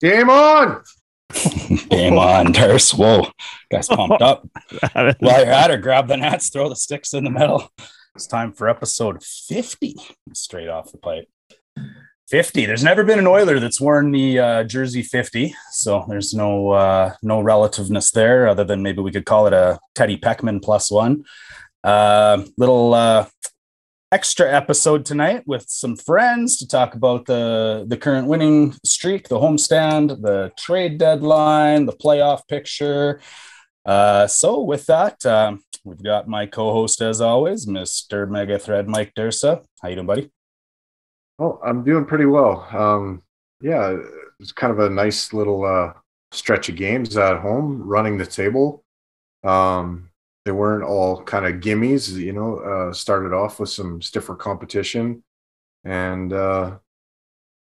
Game on! Game on, Durst. Whoa, guys pumped up. While you're at it, grab the nets, throw the sticks in the middle. It's time for episode 50, straight off the pipe. 50. There's never been an Oiler that's worn the uh, jersey 50, so there's no uh, no relativeness there, other than maybe we could call it a Teddy Peckham plus one. Uh, little uh, extra episode tonight with some friends to talk about the the current winning streak, the homestand, the trade deadline, the playoff picture. Uh, so with that, um, we've got my co-host as always, Mr. Mega Thread Mike Dursa. How you doing, buddy? Oh, I'm doing pretty well. Um, yeah, it's kind of a nice little uh, stretch of games at home, running the table. Um, they weren't all kind of gimmies, you know. Uh, started off with some stiffer competition, and uh,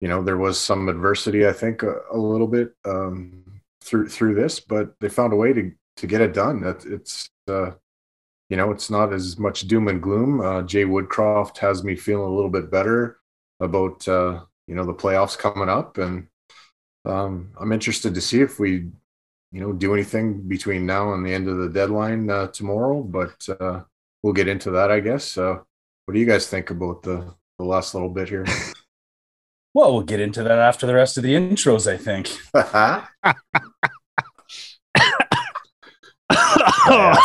you know there was some adversity, I think, a, a little bit um, through through this, but they found a way to to get it done. That it's uh, you know it's not as much doom and gloom. Uh, Jay Woodcroft has me feeling a little bit better about uh, you know the playoffs coming up, and um, I'm interested to see if we you know do anything between now and the end of the deadline uh, tomorrow. But uh, we'll get into that, I guess. Uh, what do you guys think about the the last little bit here? Well, we'll get into that after the rest of the intros, I think.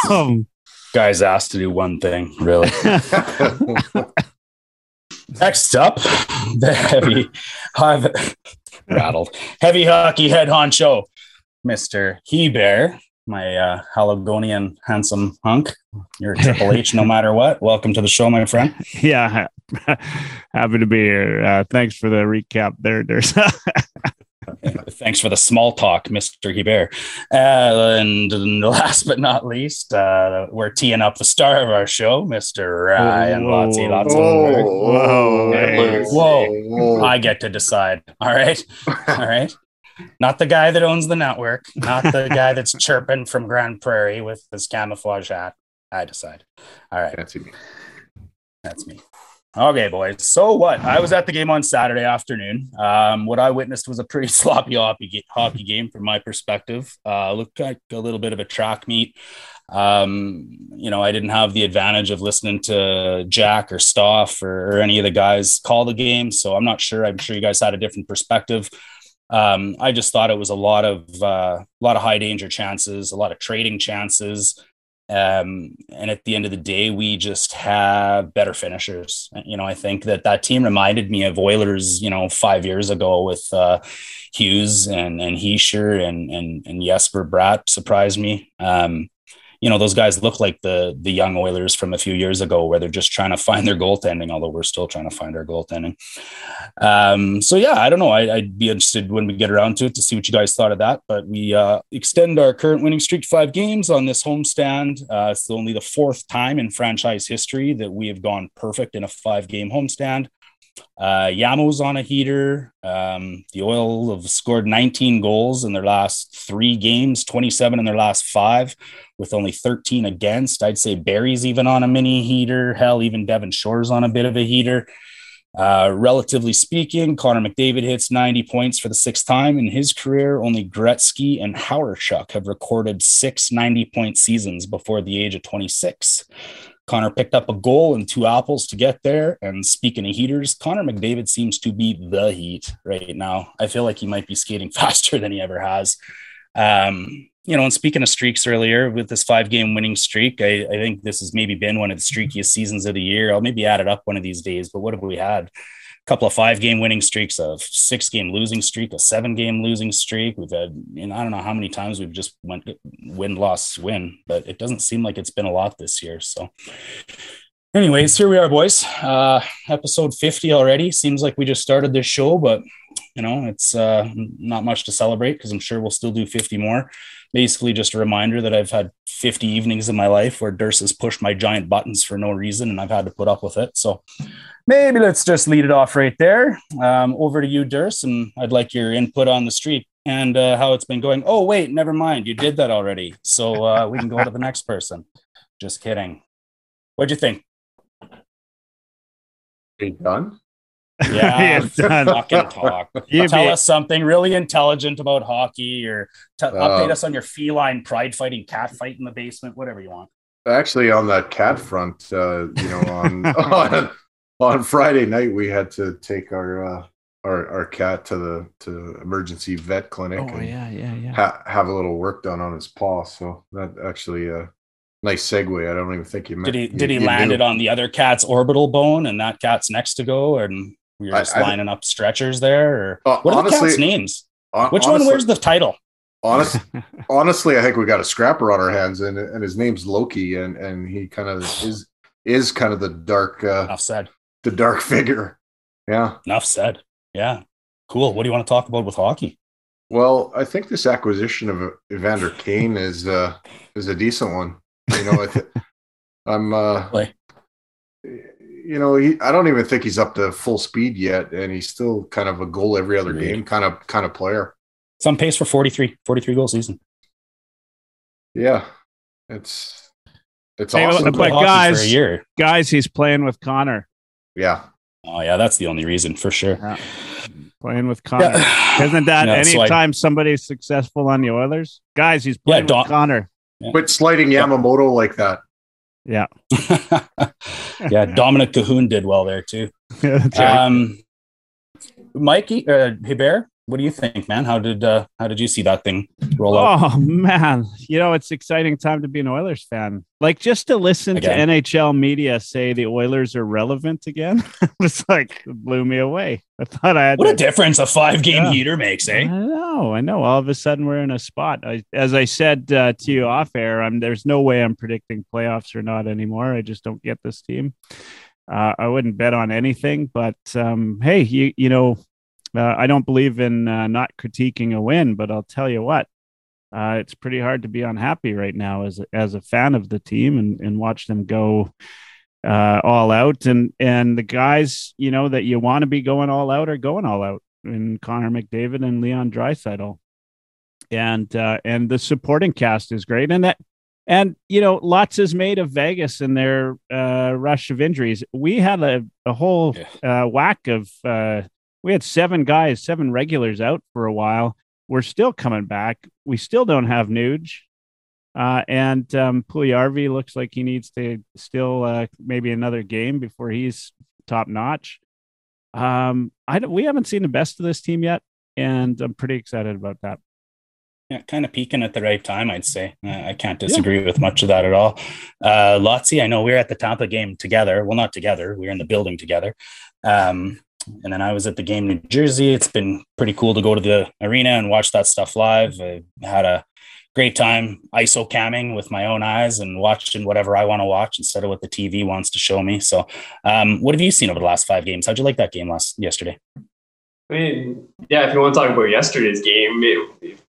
Um, Guys asked to do one thing, really. Next up, the heavy, heavy rattled, heavy hockey head honcho, Mister Hebert, my uh, Haligonian handsome hunk. You're a Triple H, no matter what. Welcome to the show, my friend. yeah, happy to be here. Uh, thanks for the recap there. There's Thanks for the small talk, Mr. Hebert. Uh, and last but not least, uh, we're teeing up the star of our show, Mr. Ryan Lotzi Lotzenberg. Whoa, hey. Whoa. I get to decide. All right. All right. Not the guy that owns the network, not the guy that's chirping from Grand Prairie with his camouflage hat. I decide. All right. Fancy me. That's me. Okay, boys. So what? I was at the game on Saturday afternoon. Um, what I witnessed was a pretty sloppy hockey, hockey game from my perspective. Uh, looked like a little bit of a track meet. Um, you know, I didn't have the advantage of listening to Jack or Stoff or, or any of the guys call the game, so I'm not sure. I'm sure you guys had a different perspective. Um, I just thought it was a lot of uh, a lot of high danger chances, a lot of trading chances. Um, and at the end of the day, we just have better finishers. You know, I think that that team reminded me of Oilers, you know, five years ago with uh, Hughes and and Hischier and and and Jesper Bratt surprised me. Um, you know, those guys look like the the young Oilers from a few years ago, where they're just trying to find their goaltending. Although we're still trying to find our goaltending. Um, so yeah, I don't know. I, would be interested when we get around to it to see what you guys thought of that. But we uh, extend our current winning streak to five games on this homestand. Uh, it's only the fourth time in franchise history that we have gone perfect in a five game homestand. Uh, Yamo's on a heater. Um, the Oil have scored 19 goals in their last three games, 27 in their last five, with only 13 against. I'd say Barrie's even on a mini heater. Hell, even Devin Shore's on a bit of a heater. Uh, relatively speaking, Connor McDavid hits 90 points for the sixth time in his career. Only Gretzky and Howard have recorded six 90 point seasons before the age of 26. Connor picked up a goal and two apples to get there. And speaking of heaters, Connor McDavid seems to be the heat right now. I feel like he might be skating faster than he ever has. Um, you know, and speaking of streaks earlier with this five game winning streak, I, I, think this has maybe been one of the streakiest seasons of the year. I'll maybe add it up one of these days, but what have we had? Couple of five game winning streaks, a six game losing streak, a seven game losing streak. We've had, know, I don't know how many times we've just went win, loss, win, but it doesn't seem like it's been a lot this year. So, anyways, here we are, boys. Uh, episode 50 already. Seems like we just started this show, but you know, it's uh, not much to celebrate because I'm sure we'll still do 50 more basically just a reminder that I've had 50 evenings in my life where Durst has pushed my giant buttons for no reason and I've had to put up with it. So maybe let's just lead it off right there. Um, over to you, Durst, and I'd like your input on the street and uh, how it's been going. Oh, wait, never mind. You did that already. So uh, we can go to the next person. Just kidding. What'd you think? Are you done? Yeah, You've done- fucking talk. You'd Tell be- us something really intelligent about hockey, or t- update Uh, us on your feline pride fighting cat fight in the basement, whatever you want. Actually, on that cat front, uh, you know, on, on on Friday night, we had to take our uh, our our cat to the to emergency vet clinic Oh and yeah, yeah, yeah. ha- have a little work done on his paw. So that actually uh, nice segue. I don't even think you meant. Did he you- did he you land knew. it on the other cat's orbital bone, and that cat's next to go, and you're just I- lining up stretchers there? Or Uh, what are the honestly- cat's names? Hon- Which honestly, one wears the title? Honest, honestly, I think we got a scrapper on our hands, and and his name's Loki, and and he kind of is is kind of the dark uh, Enough said. the dark figure. Yeah. Enough said. Yeah. Cool. What do you want to talk about with hockey? Well, I think this acquisition of Evander Kane is uh, is a decent one. You know, I th- I'm uh, Play. You know, he, I don't even think he's up to full speed yet, and he's still kind of a goal every other Agreed. game kind of kind of player. It's on pace for 43, 43 goal season. Yeah, it's it's Hey, awesome. but Hockey guys- for a year. Guys, he's playing with Connor. yeah, Oh yeah, that's the only reason for sure. Yeah. Playing with Connor. Yeah. Isn't that Yeah, so I- anytime somebody's successful on the Oilers? Guys, he's playing Don- with Connor. but sliding Yamamoto like that. Yeah. yeah, Dominik Kahun did well there too. That's right. Um, Mikey, uh, Hebert, what do you think, man? How did uh, how did you see that thing roll out? Oh man, you know it's exciting time to be an Oilers fan. Like just to listen Again. to NHL media say the Oilers are relevant again, it's like blew me away. I thought I had What to, a difference a five game Yeah. heater makes, I eh? know, I know. All of a sudden we're in a spot. I, as I said uh, to you off air, I'm there's no way I'm predicting playoffs or not anymore. I just don't get this team. Uh, I wouldn't bet on anything, but um, hey, you you know, uh, I don't believe in uh, not critiquing a win, but I'll tell you what, uh, it's pretty hard to be unhappy right now as a, as a fan of the team and, and watch them go uh, all out. And and the guys, you know, that you want to be going all out are going all out. And Connor McDavid and Leon Draisaitl. And uh, and the supporting cast is great. And that and you know, lots is made of Vegas and their uh, rush of injuries. We had a, a whole uh, whack of uh, we had seven guys, seven regulars out for a while. We're still coming back. We still don't have Nuge. Uh, and um, Puljujarvi looks like he needs to still uh, maybe another game before he's top notch. Um, I don't, we haven't seen the best of this team yet, and I'm pretty excited about that. Yeah, kind of peaking at the right time, I'd say. I can't disagree with much of that at all. Uh, Lotzi, I know we are at the Tampa game together. Well, not together. We are in the building together. Um, and then I was at the game New Jersey. It's been pretty cool to go to the arena and watch that stuff live. I had a great time ISO camming with my own eyes and watching whatever I want to watch instead of what the TV wants to show me. So, um, what have you seen over the last five games? How'd you like that game last yesterday? I mean, yeah, if you want to talk about yesterday's game, it,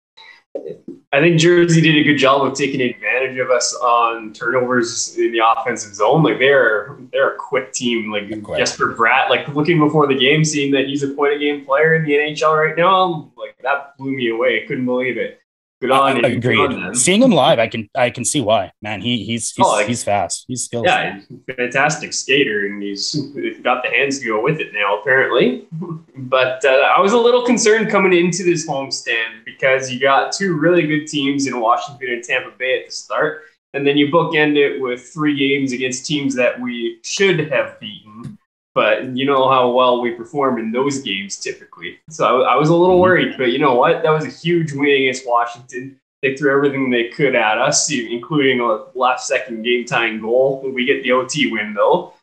I think Jersey did a good job of taking advantage of us on turnovers in the offensive zone. Like they're they're a quick team. Like Quick. Jesper Bratt, like looking before the game, seeing that he's a point a game player in the NHL right now, like that blew me away. Couldn't believe it. Good on I you. Good on Agreed. Seeing him live, I can I can see why. Man, he he's he's, Oh, like- he's fast. He's skilled. Yeah, fantastic skater, and he's he's got the hands to go with it now, apparently. But uh, I was a little concerned coming into this homestand because you got two really good teams in Washington and Tampa Bay at the start, and then you bookend it with three games against teams that we should have beaten. But you know how well we performed in those games typically. So I, I was a little worried, but you know what? That was a huge win against Washington they threw everything they could at us, including a last second game tying goal. We get the OT win though.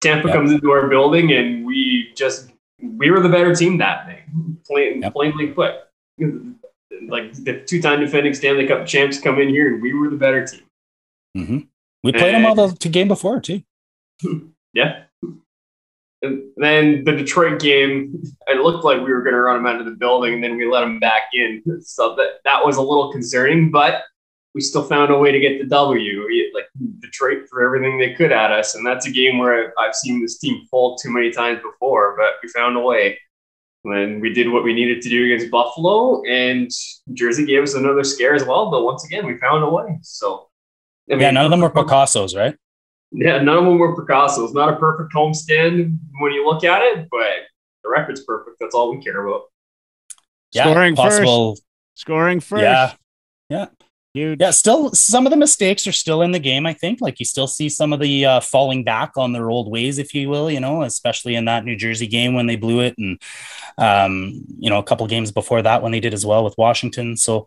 Tampa Yep. comes into our building and we just we were the better team that day. Plain, Yep. Plainly put. Like the two time defending Stanley Cup champs come in here and we were the better team. hmm We played them all the game before too. Yeah. And then the Detroit game, it looked like we were going to run them out of the building, and then we let them back in. So that that was a little concerning, but we still found a way to get the W. Like Detroit threw everything they could at us, and that's a game where I've seen this team fold too many times before, but we found a way. And we did what we needed to do against Buffalo, and Jersey gave us another scare as well. But once again, we found a way. So, I yeah, none of them were Picasso's, right? Yeah, none of them were Picasso. It's not a perfect homestand when you look at it, but the record's perfect. That's all we care about. Yeah, Scoring possible. first. Scoring first. Yeah, yeah. Huge. Yeah, still some of the mistakes are still in the game. I think, like you still see some of the uh, falling back on their old ways, if you will. You know, especially in that New Jersey game when they blew it, and um, you know, a couple games before that when they did as well with Washington. So, yeah,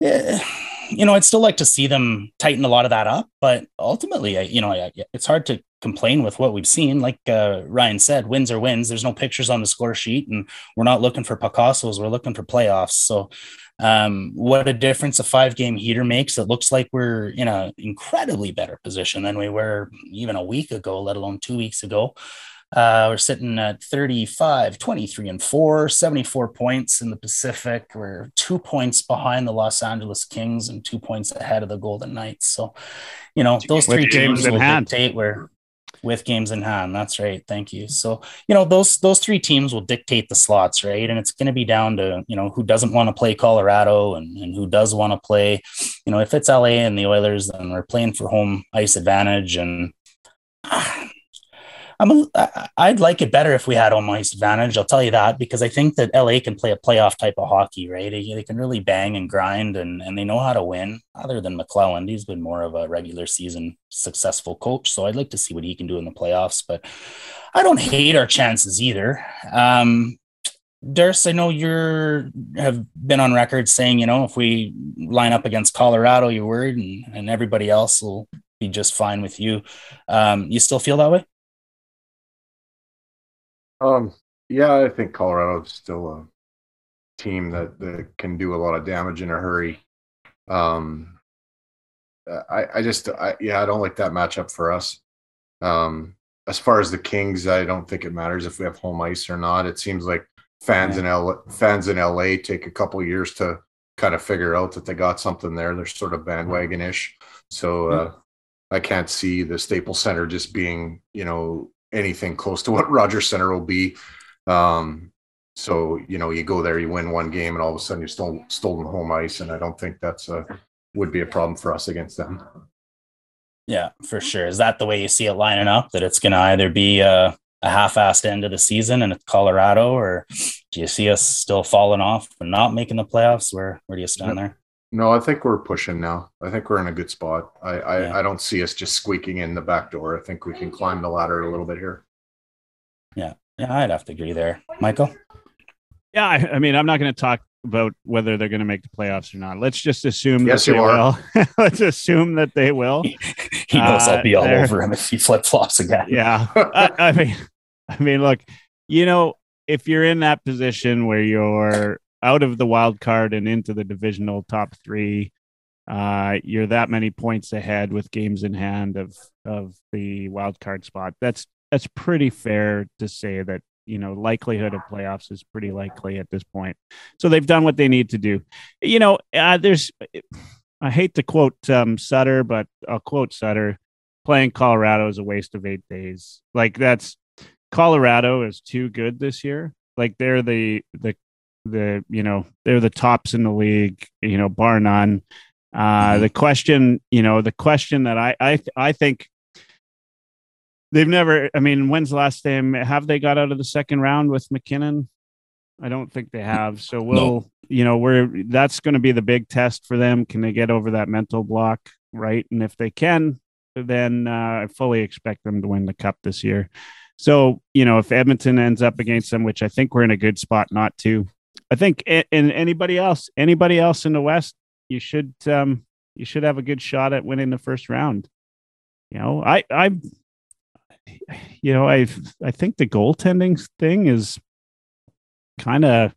you know, I'd still like to see them tighten a lot of that up, but ultimately, I, you know, I, it's hard to complain with what we've seen. Like uh, Ryan said, wins are wins. There's no pictures on the score sheet, and we're not looking for Picassos. We're looking for playoffs. So um, what a difference a five game heater makes. It looks like we're in an incredibly better position than we were even a week ago, let alone two weeks ago. Uh, we're sitting at 35, 23, and 4, 74 points in the Pacific. We're two points behind the Los Angeles Kings and two points ahead of the Golden Knights. So, you know, those With three teams will dictate where with games in hand. That's right. Thank you. So, you know, those those three teams will dictate the slots, right? And it's going to be down to, you know, who doesn't want to play Colorado and, and who does want to play, you know, if it's LA and the Oilers, then we're playing for home ice advantage. And I'm a, I'd like it better if we had home ice advantage. I'll tell you that because I think that LA can play a playoff type of hockey, right? They, they can really bang and grind and, and they know how to win. Other than McLellan, he's been more of a regular season successful coach. So I'd like to see what he can do in the playoffs, but I don't hate our chances either. Um, Durst, I know you're have been on record saying, you know, if we line up against Colorado, you're worried and, and everybody else will be just fine with you. Um, you still feel that way? Um, yeah, I think Colorado is still a team that, that can do a lot of damage in a hurry. Um, I, I just, I, yeah, I don't like that matchup for us. Um, as far as the Kings, I don't think it matters if we have home ice or not. It seems like fans in L fans in LA take a couple years to kind of figure out that they got something there. They're sort of bandwagonish. So uh, I can't see the Staples Center just being, you know, anything close to what Rogers Center will be. Um, so you know, you go there, you win one game, and all of a sudden you're still stolen home ice, and I don't think that's a would be a problem for us against them. Yeah, for sure. Is that the way you see it lining up? That it's going to either be a, a half-assed end of the season and it's Colorado, or do you see us still falling off and not making the playoffs? Where where do you stand there? No, I think we're pushing now. I think we're in a good spot. I I, Yeah. I don't see us just squeaking in the back door. I think we can climb the ladder a little bit here. Yeah, yeah, I'd have to agree there, Michael. Yeah, I, I mean, I'm not going to talk about whether they're going to make the playoffs or not. Let's just assume Yes, that they are. will. Let's assume that they will. He knows Uh, I'll be all over him if he flip flops again. Yeah, I, I mean, I mean, look, you know, if you're in that position where you're out of the wild card and into the divisional top three, uh, you're that many points ahead with games in hand of of the wild card spot. That's that's pretty fair to say that you know likelihood of playoffs is pretty likely at this point. So they've done what they need to do. You know, uh, there's. I hate to quote um, Sutter, but I'll quote Sutter. Playing Colorado is a waste of eight days. Like that's Colorado is too good this year. Like they're the the the you know they're the tops in the league. You know, bar none. Uh, Mhm. The question, you know, the question that I I I think they've never. I mean, when's the last time have they got out of the second round with MacKinnon? I don't think they have. So we'll, you know, we're that's going to be the big test for them. Can they get over that mental block, right? And if they can, then uh, I fully expect them to win the cup this year. So you know, if Edmonton ends up against them, which I think we're in a good spot not to, I think, and anybody else, anybody else in the West, you should um, you should have a good shot at winning the first round. You know, I I you know I I think the goaltending thing is kind of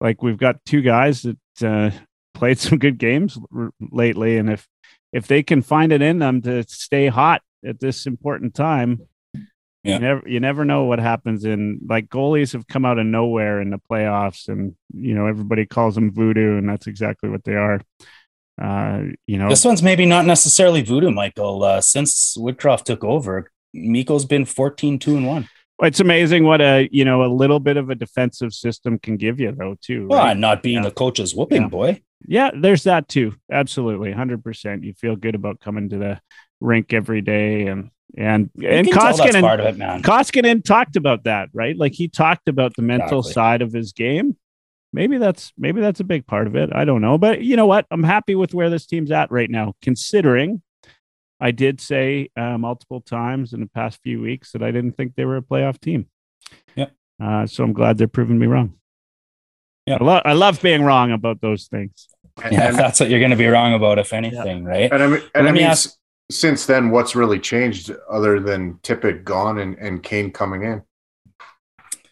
like we've got two guys that uh, played some good games r- lately, and if if they can find it in them to stay hot at this important time, Yeah. you never you never know what happens. In like goalies have come out of nowhere in the playoffs, and you know everybody calls them voodoo, and that's exactly what they are. Uh, you know, This one's maybe not necessarily voodoo, Michael. Uh, since Woodcroft took over, Mikko's been 14 2 and 1. it's amazing what a you know a little bit of a defensive system can give you, though. Too. Well, right? not being Yeah. the coach's whooping Yeah. boy. Yeah, there's that too. Absolutely, hundred percent. You feel good about coming to the rink every day, and And You and can tell that's Koskinen, part of it, man. Koskinen talked about that, right? Like he talked about the mental Exactly. side of his game. Maybe that's maybe that's a big part of it. I don't know, but you know what? I'm happy with where this team's at right now, considering I did say uh, multiple times in the past few weeks that I didn't think they were a playoff team. Yep. Uh, so I'm glad they're proving me wrong. Yeah. I, lo- I love being wrong about those things. And, Yeah, and, that's what you're going to be wrong about, if anything, right? and I mean, and Let I me mean ask- s- since then, what's really changed other than Tippett gone and, and Kane coming in?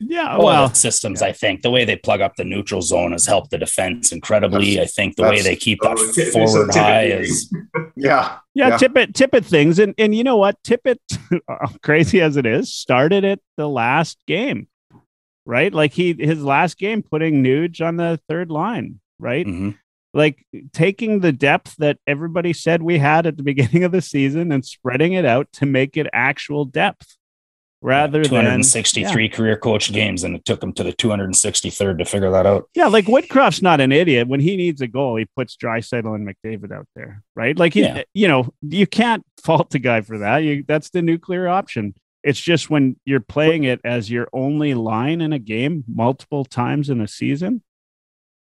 Yeah. Well, Well, the systems, I think the way they plug up the neutral zone has helped the defense incredibly. I think the way they keep that Oh, forward high typically- is Yeah, yeah, Yeah. Tippett, Tippett things, and and you know what, Tippett, crazy as it is, started at the last game, right? Like he his last game putting Nuge on the third line, right? Mhm. Like taking the depth that everybody said we had at the beginning of the season and spreading it out to make it actual depth, rather than 263 career coach games, and it took him to the 263rd to figure that out. Yeah, like Woodcroft's not an idiot. When he needs a goal, he puts Draisaitl and McDavid out there, right? Like, he, Yeah. you know, you can't fault the guy for that. You, that's the nuclear option. It's just when you're playing it as your only line in a game multiple times in a season,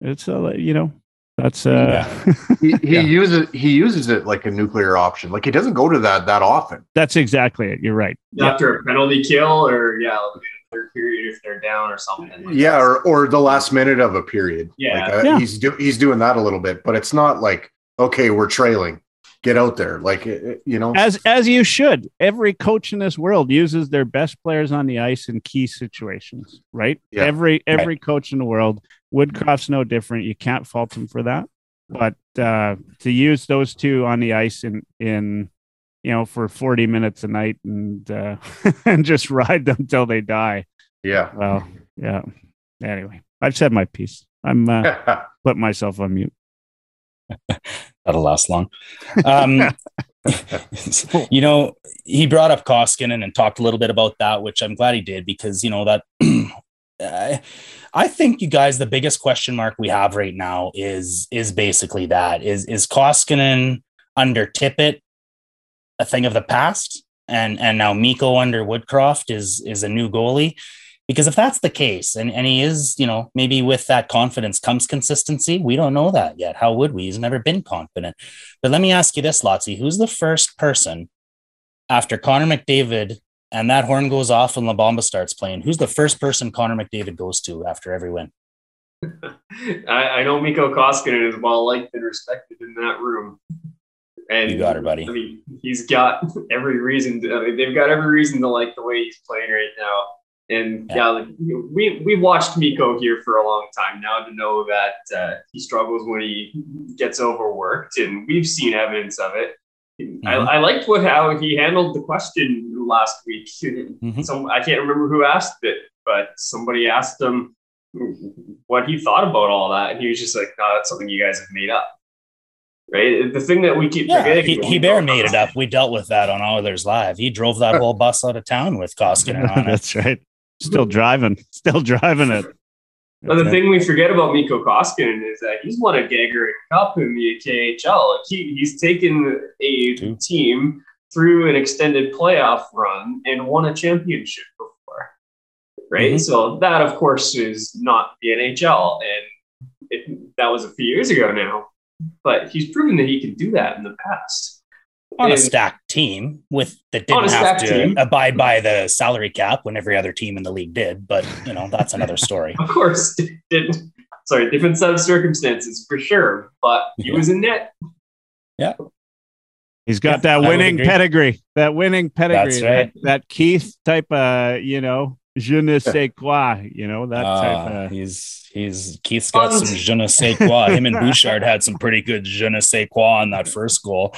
it's a, you know, that's uh, he, he Yeah. uses he uses it like a nuclear option. Like he doesn't go to that that often. that's exactly it. You're right. Yeah. after a penalty kill, or yeah, like in the third period if they're down or something. like Yeah, or, or the last minute of a period. Yeah. like, uh, Yeah. he's do, he's doing that a little bit, but it's not like okay, we're trailing, get out there. Like it- it- you know, As as you should. Every coach in this world uses their best players on the ice in key situations, right? Yeah. Every every coach in the world. Woodcroft's no different. You can't fault him for that. But uh, to use those two on the ice in in you know for 40 minutes a night and uh, and just ride them till they die. yeah. Well, yeah. Anyway, I've said my piece. I'm uh, putting myself on mute. That'll last long. Um, you know, he brought up Koskinen and talked a little bit about that, which I'm glad he did because you know that. I, I think you guys, the biggest question mark we have right now is is basically that is is Koskinen under Tippett a thing of the past, and and now Mikko under Woodcroft is is a new goalie. Because if that's the case, and, and he is, you know, maybe with that confidence comes consistency. We don't know that yet. How would we? He's never been confident. But let me ask you this, Lotzi. Who's the first person after Connor McDavid and that horn goes off and La Bamba starts playing? Who's the first person Connor McDavid goes to after every win? I, I know Mikko Koskinen is well liked and respected in that room. And You got her, buddy. I mean, he's got every reason. To, I mean, they've got every reason to like the way he's playing right now. And Yeah. yeah, like, we we watched Mikko here for a long time now to know that uh, he struggles when he gets overworked, and we've seen evidence of it. I, Mhm. I liked what how he handled the question last week. Mhm. Some I can't remember who asked it, but somebody asked him what he thought about all that, and he was just like, "No, that's something you guys have made up." Right. The thing that we keep Yeah, forgetting. he, when he we bear made it up. We dealt with that on Oilers Live. He drove that whole bus out of town with Koskinen on it. That's right. Still driving. Still driving it. But the thing we forget about Mikko Koskinen is that he's won a Gagarin Cup in the KHL. He, he's taken a Two. team through an extended playoff run and won a championship before. Right. Mhm. So that, of course, is not the NHL. And it, that was a few years ago now. But he's proven that he can do that in the past. On a stacked team with that didn't have to team. abide by the salary cap when every other team in the league did. But you know, that's another story. Of course, didn't. Sorry, different set of circumstances for sure. But he Yeah. was in net. Yeah. He's got Yeah, that winning pedigree. That winning pedigree. That's right. That, that Keith type of, you know, je ne sais quoi, you know, that Uh, type of he's he's Keith's got Fun. some je ne sais quoi. Him and Bouchard had some pretty good je ne sais quoi on that first goal.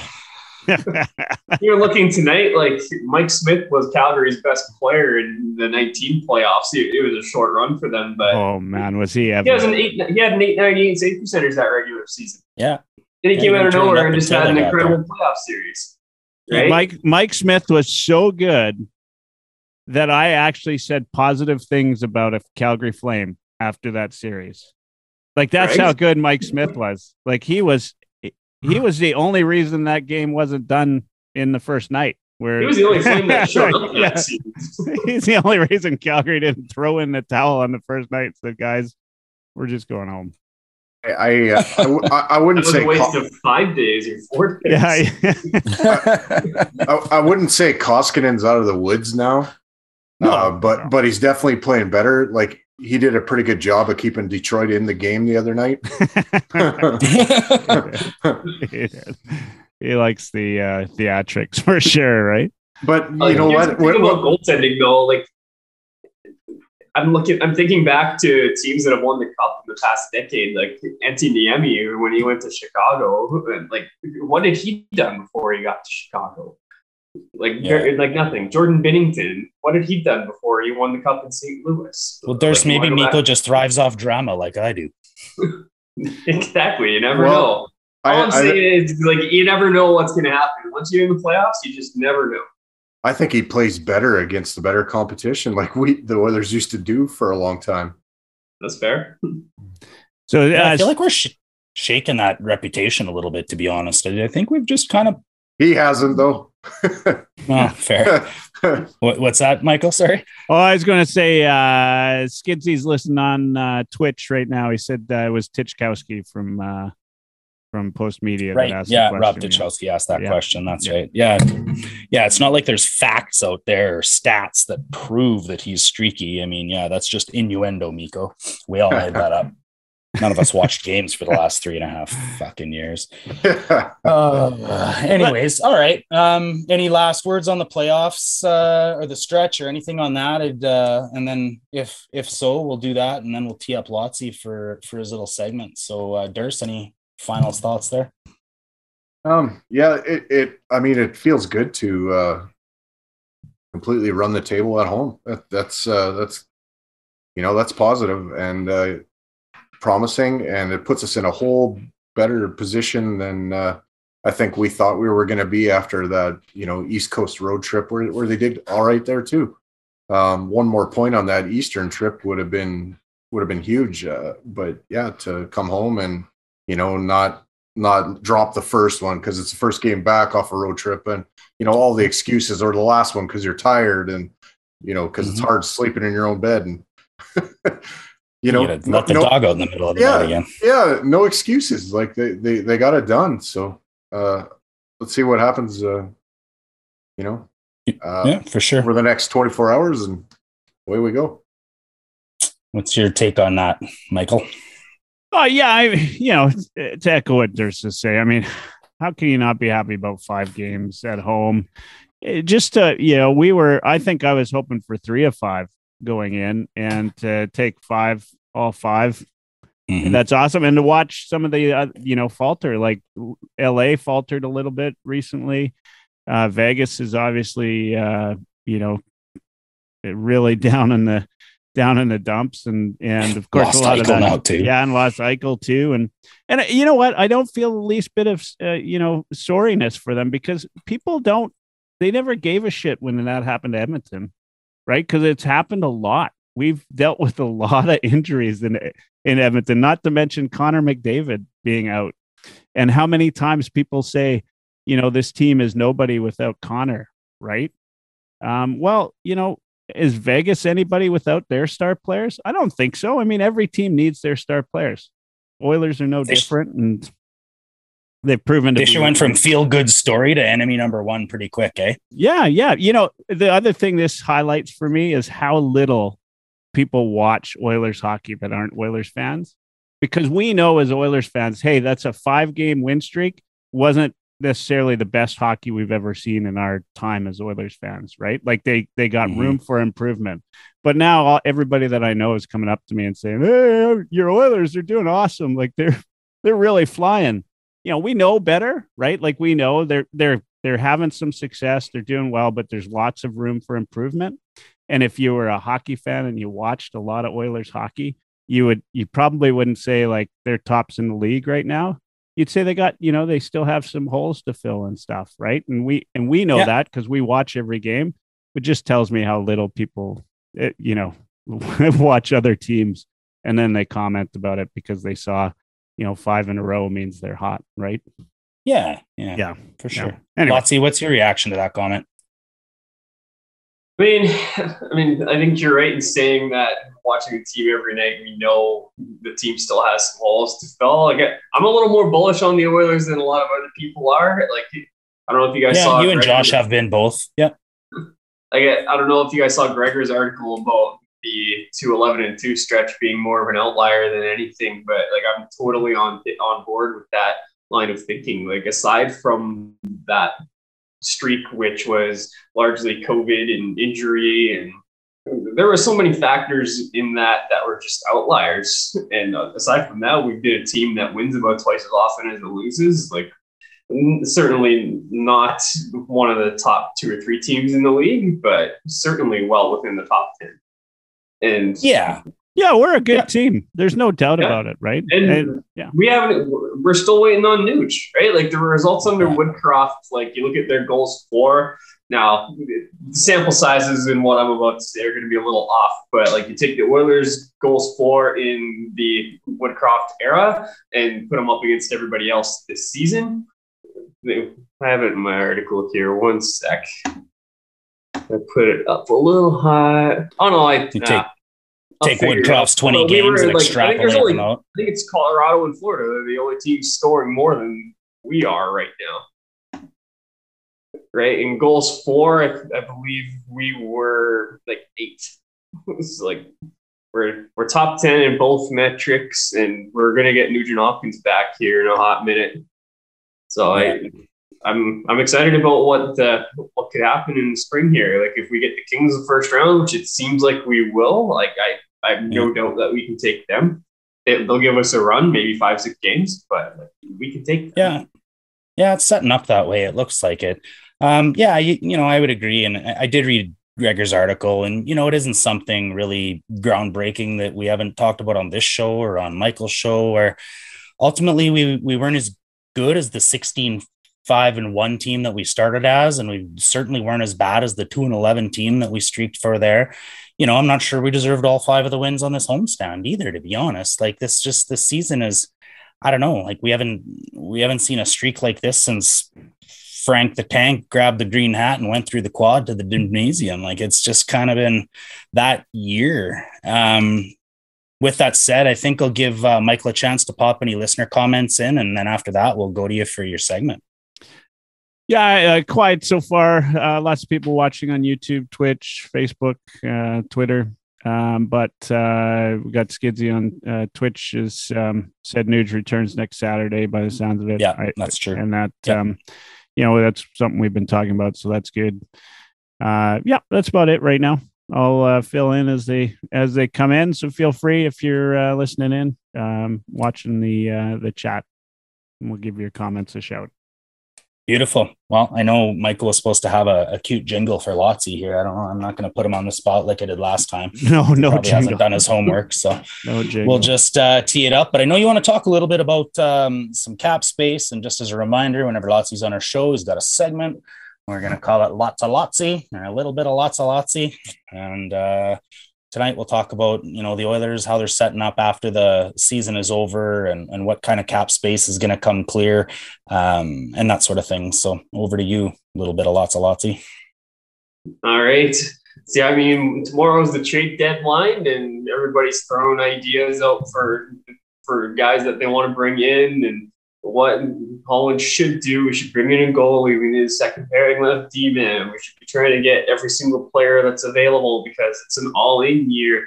Of. You're looking tonight, like Mike Smith was Calgary's best player in the 19 playoffs. It, it was a short run for them, but oh, man. Was he he ever? has an eight. He had an 898 save percentage that regular season. Yeah. and he Yeah, came out of nowhere and just had an they got incredible playoff series. Right? Mike, Mike Smith was so good that I actually said positive things about a Calgary Flame after that series. Like that's Right. how good Mike Smith was. Like he was he was the only reason that game wasn't done in the first night Where He was the only flame that showed up Yeah. he's the only reason Calgary didn't throw in the towel on the first night. So guys, we're just going home. I I, uh, I, w- I- I wouldn't was say a waste Co- of five days or four days. Yeah, I, I wouldn't say Koskinen's out of the woods now. No, uh, but no. but he's definitely playing better. Like he did a pretty good job of keeping Detroit in the game the other night. he, he likes the uh, theatrics for sure, right? but you Like, know what? the What- about goaltending though, like I'm looking, I'm thinking back to teams that have won the cup in the past decade, like Antti Niemi when he went to Chicago. And like, what had he done before he got to Chicago? Like, Yeah. like nothing. Jordan Binnington, what had he done before he won the cup in St. Louis? well, there's Like, maybe wanna Mikko back- just thrives off drama like I do. exactly. You never Well, know. All I, I, am I, saying is, like, you never know what's going to happen. Once you're in the playoffs, you just never know. I think he plays better against the better competition, like we the Oilers used to do for a long time. That's fair. So Yeah, I uh, feel like we're sh- shaking that reputation a little bit, to be honest. I I think we've just kind of, He hasn't though. Well, fair. What, what's that, Michael? Sorry. Oh, I was going to say, uh, Skidsy's listening on uh, Twitch right now. He said uh, it was Tychkowski from uh, from Post Media. that Right. asked the Yeah. Rob question, Duchowski asked that Yeah. question. That's Yeah. right. Yeah. Yeah. It's not like there's facts out there or stats that prove that he's streaky. I mean, yeah, that's just innuendo, Mikko. We all made that up. None of us watched games for the last three and a half fucking years. Uh, anyways, all right. Um, any last words on the playoffs uh, or the stretch or anything on that? Uh, and then if if so, we'll do that, and then we'll tee up Lotzi for for his little segment. So, uh, Durst, any final thoughts there? um, yeah, it, it. I mean, it feels good to uh, completely run the table at home. That, that's uh, that's you know that's positive and uh, promising, and it puts us in a whole better position than uh, I think we thought we were going to be after that you know East Coast road trip where where they did all right there too. Um, one more point on that Eastern trip would have been would have been huge, uh, but yeah, to come home and you know not not drop the first one because it's the first game back off a road trip and you know all the excuses or the last one because you're tired and you know because it's Mhm. hard sleeping in your own bed and you know gotta let the no- dog out in the middle of the Yeah. night again. yeah no excuses like they they, they got it done so uh let's see what happens uh you know uh yeah, for sure. for the next 24 hours and away we go What's your take on that, Michael? Oh yeah, I you know to echo what there's to say. I mean, how can you not be happy about five games at home? It just to you know, we were. I think I was hoping for three of five going in, and to take five, all 5 Mhm. That's awesome, and to watch some of the uh, you know falter, like L.A. faltered a little bit recently. Uh, Vegas is obviously uh, you know really down in the down in the dumps, and and of course Lost a lot of Eichel that now, too. yeah, and lost Eichel too, and and uh, you know what? I don't feel the least bit of uh, you know sorriness for them because people don't. They never gave a shit when that happened to Edmonton, right? Because it's happened a lot. We've dealt with a lot of injuries in in Edmonton, not to mention Connor McDavid being out, and how many times people say, you know, this team is nobody without Connor, right? Um, well, you know, is Vegas anybody without their star players? I don't think so. I mean, every team needs their star players. Oilers are no They sh- different, and they've proven to They be. went from feel good story to enemy number one pretty quick, eh? Yeah, yeah. You know, the other thing this highlights for me is how little people watch Oilers hockey that aren't Oilers fans. Because we know as Oilers fans, hey, that's a five game win streak. Wasn't necessarily the best hockey we've ever seen in our time as Oilers fans, right? Like they they got Mhm. room for improvement. But now all, everybody that I know is coming up to me and saying, "Hey, your Oilers are doing awesome. Like they're they're really flying." You know, we know better, right? Like we know they're they're they're having some success, they're doing well, but there's lots of room for improvement. And if you were a hockey fan and you watched a lot of Oilers hockey, you would you probably wouldn't say like they're tops in the league right now. You'd say they got, you know, they still have some holes to fill and stuff, right? And we and we know Yeah. that because we watch every game. It just tells me how little people, eh, you know, watch other teams and then they comment about it because they saw, you know, five in a row means they're hot, right? Yeah, yeah, Yeah. for sure. Yeah. Anyway, Lotsy, what's your reaction to that comment? I mean, I mean, I think you're right in saying that watching the team every night, we know the team still has some holes to fill. Like, I'm a little more bullish on the Oilers than a lot of other people are. Like, I don't know if you guys yeah, saw. you and Josh have been both. Yeah. Like, I don't know if you guys saw Gregor's article about the two eleven and two stretch being more of an outlier than anything, but like I'm totally on on board with that line of thinking. Like aside from that streak, which was largely COVID and injury, and there were so many factors in that that were just outliers. And uh, aside from that, we've been a team that wins about twice as often as it loses. Like certainly not one of the top two or three teams in the league, but certainly well within the top ten. And yeah, yeah, we're a good yeah. team. There's no doubt yeah. about it, right? And, and, yeah, we haven't. We're still waiting on Nuge, right? Like the results under Woodcroft. Like you look at their goals for now, sample sizes and what I'm about to say are going to be a little off. But like you take the Oilers' goals for in the Woodcroft era and put them up against everybody else this season. I have it in my article here. One sec. I put it up a little high. Oh no, I you take take Woodcroft's twenty games we and like, extrapolate them out. I think it's Colorado and Florida. They're the only teams scoring more than we are right now. Right in goals four, I, I believe we were like eight. it's like we're we're top ten in both metrics, and we're gonna get Nugent Hopkins back here in a hot minute. So I I'm I'm excited about what the, what could happen in the spring here. Like if we get the Kings the first round, which it seems like we will, like I I have no yeah. doubt that we can take them. It, they'll give us a run, maybe five six games, but like, we can take. Them. Yeah, yeah, it's setting up that way. It looks like it. Um, yeah, you, you know, I would agree, and I did read Gregor's article, and you know, it isn't something really groundbreaking that we haven't talked about on this show or on Michael's show, where ultimately we we weren't as good as the 16 five and one team that we started as, and we certainly weren't as bad as the two and eleven team that we streaked for there. You know, I'm not sure we deserved all five of the wins on this homestand either, to be honest. Like this, just this season is, I don't know, like we haven't we haven't seen a streak like this since Frank the Tank grabbed the green hat and went through the quad to the gymnasium. Like it's just kind of been that year. Um, with that said, I think I'll give uh, Michael a chance to pop any listener comments in, and then after that, we'll go to you for your segment. Yeah, uh, quiet so far. Uh, lots of people watching on YouTube, Twitch, Facebook, uh, Twitter. Um, but uh, we got Skidsy on uh, Twitch. Is um, said Nuge returns next Saturday by the sounds of it. Yeah, I, that's true. And that, yeah. um, you know, that's something we've been talking about. So that's good. Uh, yeah, that's about it right now. I'll uh, fill in as they as they come in. So feel free if you're uh, listening in, um, watching the uh, the chat, and we'll give your comments a shout. Beautiful. Well, I know Michael was supposed to have a, a cute jingle for Lotzi here. I don't know. I'm not going to put him on the spot like I did last time. No, no, he hasn't done his homework, so no we'll just uh, tee it up. But I know you want to talk a little bit about um, some cap space, and just as a reminder, whenever Lotzi's on our show, he's got a segment. We're going to call it Lots of Lotzi, or a little bit of Lots of Lotzi, and uh, tonight we'll talk about you know the Oilers, how they're setting up after the season is over, and and what kind of cap space is going to come clear, um, and that sort of thing. So over to you, a little bit of lots of lotsy. All right. See, I mean, tomorrow's the trade deadline, and everybody's throwing ideas out for for guys that they want to bring in, and what Holland should do. We should bring in a goalie. We need a second pairing left D man. We should be trying to get every single player that's available because it's an all in year.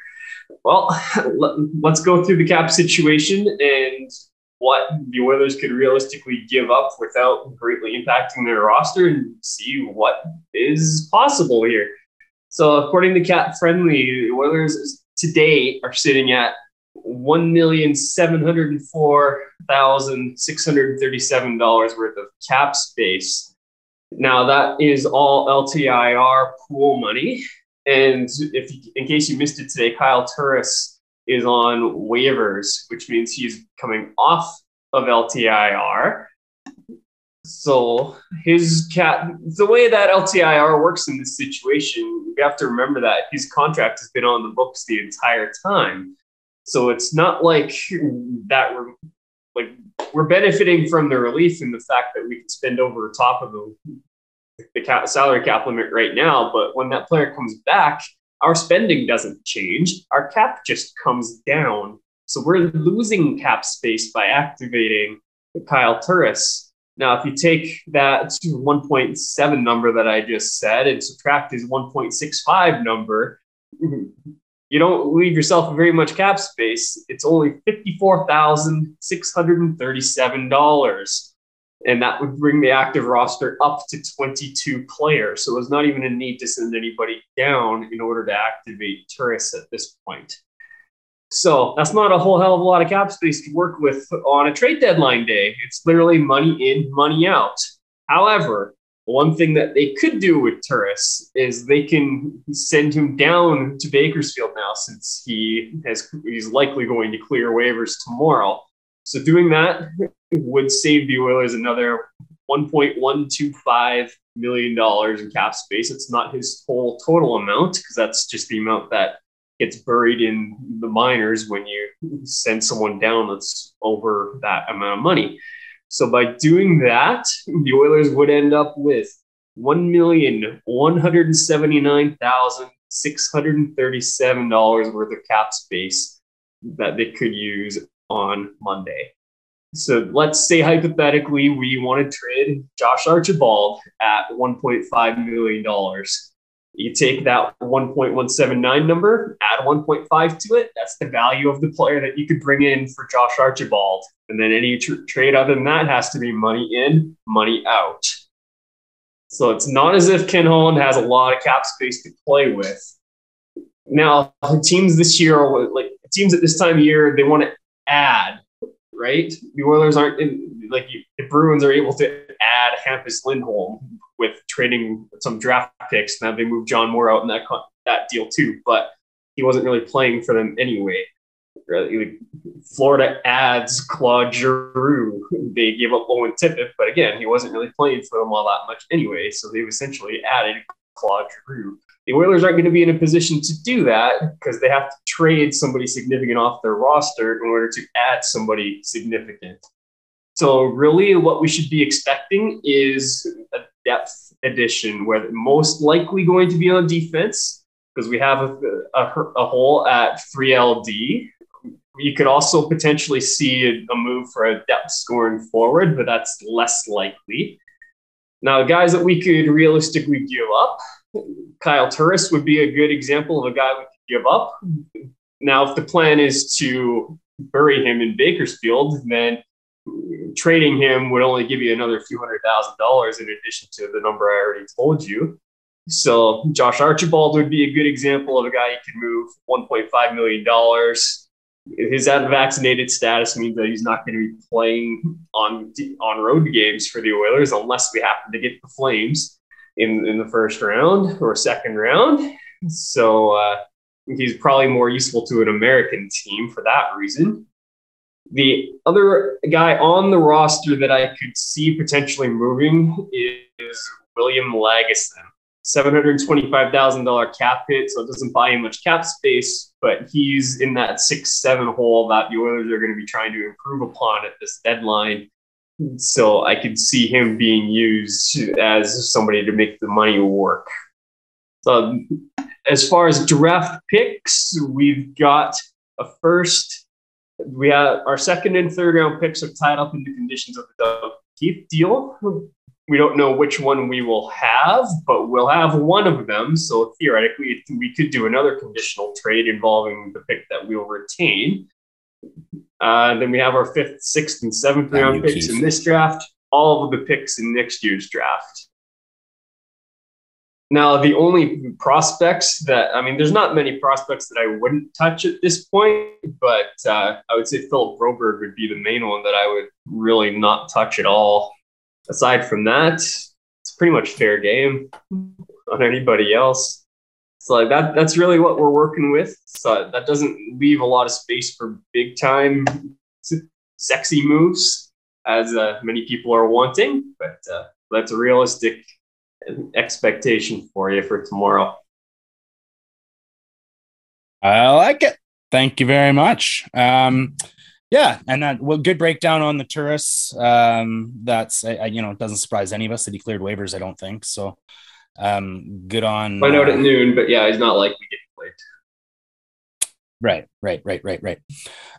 Well, let's go through the cap situation and what the Oilers could realistically give up without greatly impacting their roster and see what is possible here. So, according to Cap Friendly, the Oilers today are sitting at one million seven hundred and four thousand six hundred thirty-seven dollars worth of cap space. Now that is all LTIR pool money, and if in case you missed it today, Kyle Turris is on waivers, which means he's coming off of LTIR. So his cap, the way that LTIR works in this situation, you have to remember that his contract has been on the books the entire time. So it's not like that we're like we're benefiting from the relief in the fact that we can spend over top of the the salary cap limit right now, but when that player comes back, our spending doesn't change. Our cap just comes down. So we're losing cap space by activating Kyle Turris. Now, if you take that 1.7 number that I just said and subtract his 1.65 number, you don't leave yourself very much cap space. It's only $54,637 and that would bring the active roster up to 22 players. So there's not even a need to send anybody down in order to activate Turris at this point. So that's not a whole hell of a lot of cap space to work with on a trade deadline day. It's literally money in, money out. However, one thing that they could do with Turris is they can send him down to Bakersfield now, since he has he's likely going to clear waivers tomorrow. So doing that would save the Oilers another 1.125 million dollars in cap space. It's not his whole total amount because that's just the amount that gets buried in the minors when you send someone down that's over that amount of money. So by doing that, the Oilers would end up with one million one hundred seventy nine thousand six hundred thirty seven dollars worth of cap space that they could use on Monday. So let's say hypothetically we want to trade Josh Archibald at $1.5 million. You take that 1.179 number, add 1.5 to it. That's the value of the player that you could bring in for Josh Archibald. And then any tr- trade other than that has to be money in, money out. So it's not as if Ken Holland has a lot of cap space to play with. Now, teams this year like teams at this time of year, they want to add, right? The Oilers aren't in, like the Bruins are able to add Hampus Lindholm with trading some draft picks. Now they moved John Moore out in that that deal too, but he wasn't really playing for them anyway. Florida adds Claude Giroux. They gave up Owen Tippett, but again, he wasn't really playing for them all that much anyway. So they've essentially added Claude Giroux. The Oilers aren't going to be in a position to do that because they have to trade somebody significant off their roster in order to add somebody significant. So, really, what we should be expecting is depth addition, where most likely going to be on defense because we have a, a, a hole at 3LD. You could also potentially see a, a move for a depth scoring forward, but that's less likely. Now, guys that we could realistically give up Kyle Turris would be a good example of a guy we could give up. Now, if the plan is to bury him in Bakersfield, then trading him would only give you another few hundred thousand dollars in addition to the number I already told you. So Josh Archibald would be a good example of a guy who could move $1.5 million. His unvaccinated status means that he's not going to be playing on on road games for the Oilers unless we happen to get the Flames in, in the first round or second round. So uh, he's probably more useful to an American team for that reason. The other guy on the roster that I could see potentially moving is William Lagesson. $725,000 cap hit, so it doesn't buy him much cap space, but he's in that six, seven hole that the Oilers are going to be trying to improve upon at this deadline. So I could see him being used as somebody to make the money work. So as far as draft picks, we've got a first. We have our second and third round picks are tied up in the conditions of the Keith deal. We don't know which one we will have, but we'll have one of them. So theoretically, we could do another conditional trade involving the pick that we'll retain. Uh, then we have our fifth, sixth, and seventh round picks in this draft, all of the picks in next year's draft. Now, the only prospects that, I mean, there's not many prospects that I wouldn't touch at this point, but uh, I would say Philip Broberg would be the main one that I would really not touch at all. Aside from that, it's pretty much fair game on anybody else. So like that that's really what we're working with. So that doesn't leave a lot of space for big time sexy moves as uh, many people are wanting, but uh, that's a realistic expectation for you for tomorrow. I like it. Thank you very much. Um, Yeah, and that well, good breakdown on the Turris. Um, that's I, I, you know it doesn't surprise any of us that he cleared waivers. I don't think so. Um, good on. Find out at noon, but yeah, he's not likely getting played. Right, right, right, right, right.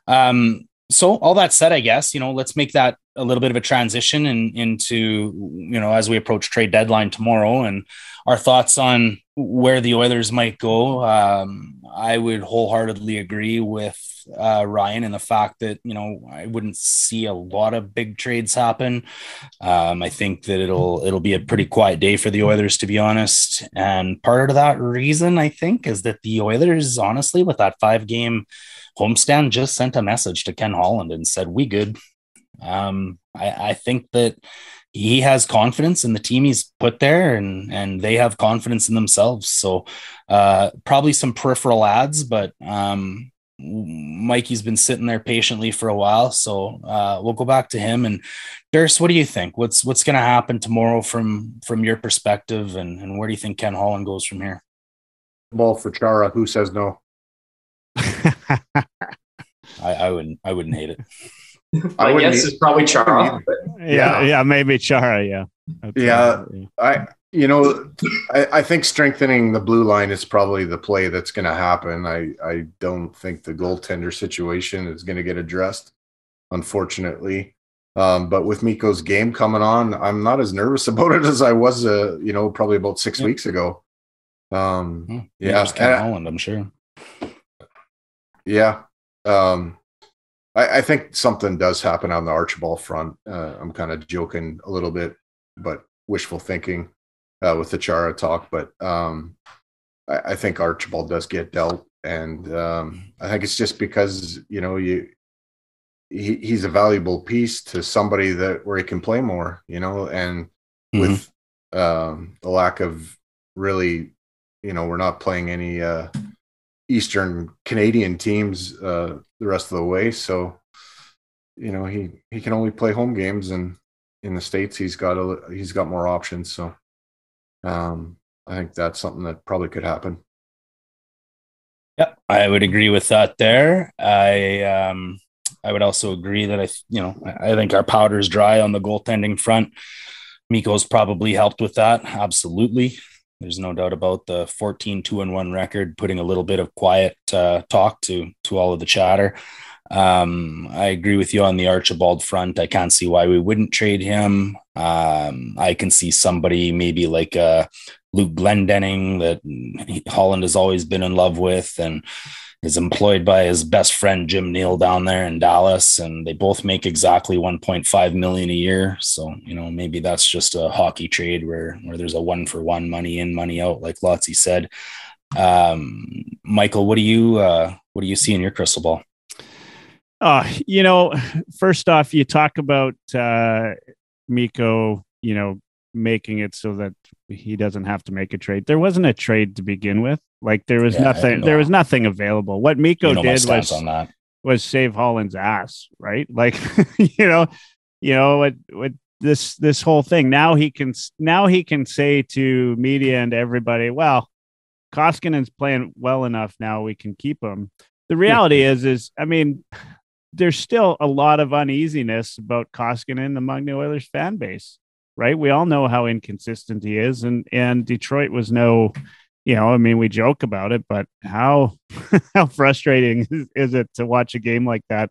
Um, so all that said, I guess you know let's make that a little bit of a transition in, into you know as we approach trade deadline tomorrow and our thoughts on where the Oilers might go. Um, I would wholeheartedly agree with uh, Ryan in the fact that you know I wouldn't see a lot of big trades happen. Um, I think that it'll it'll be a pretty quiet day for the Oilers, to be honest. And part of that reason, I think, is that the Oilers, honestly, with that five game homestand, just sent a message to Ken Holland and said, "We good." Um, I, I think that he has confidence in the team he's put there and and they have confidence in themselves so uh, probably some peripheral ads but um, Mikey's been sitting there patiently for a while, so uh, we'll go back to him. And Durst, what do you think? What's what's going to happen tomorrow from from your perspective, and and where do you think Ken Holland goes from here? Ball for Chara. Who says no? I, I wouldn't. I wouldn't hate it. I guess it's probably Chara. Yeah, yeah, yeah, maybe Chara. Yeah, yeah, yeah. I you know, I, I, think strengthening the blue line is probably the play that's going to happen. I, I don't think the goaltender situation is going to get addressed, unfortunately. Um, but with Mikko's game coming on, I'm not as nervous about it as I was, uh, you know, probably about six yeah. weeks ago. Um, hmm. yeah, yeah Holland, I'm sure. Yeah, um, I, I, think something does happen on the Archibald front. Uh, I'm kind of joking a little bit, but wishful thinking uh, with the Chara talk, but um, I, I, think Archibald does get dealt, and um, I think it's just because you know you he, he's a valuable piece to somebody that where he can play more, you know, and mm-hmm. with um, the lack of really, you know, we're not playing any uh, Eastern Canadian teams uh, the rest of the way, so you know he he can only play home games and in the states he's got a he's got more options so um, I think that's something that probably could happen. Yeah, I would agree with that. There, I um, I would also agree that I, you know, I think our powder's dry on the goaltending front. Mikko's probably helped with that. Absolutely. There's no doubt about the 14 2 and 1 record, putting a little bit of quiet uh, talk to to all of the chatter. Um, I agree with you on the Archibald front. I can't see why we wouldn't trade him. Um, I can see somebody maybe like uh, Luke Glendening that Holland has always been in love with and is employed by his best friend Jim Nill down there in Dallas, and they both make exactly 1.5 million a year. So you know maybe that's just a hockey trade where where there's a one for one money in money out, like Lotzi said. Um, Michael, what do you uh, what do you see in your crystal ball? Uh, you know, first off, you talk about uh, Mikko, you know, making it so that he doesn't have to make a trade. There wasn't a trade to begin with. Like there was yeah, nothing. There was nothing available. What Mikko did was was save Holland's ass, right? Like you know, you know what what this this whole thing. Now he can now he can say to media and everybody, well, Koskinen's playing well enough now. We can keep him. The reality is, is I mean, there's still a lot of uneasiness about Koskinen among the Oilers fan base, right? We all know how inconsistent he is, and and Detroit was no, you know, I mean, we joke about it, but how how frustrating is it to watch a game like that,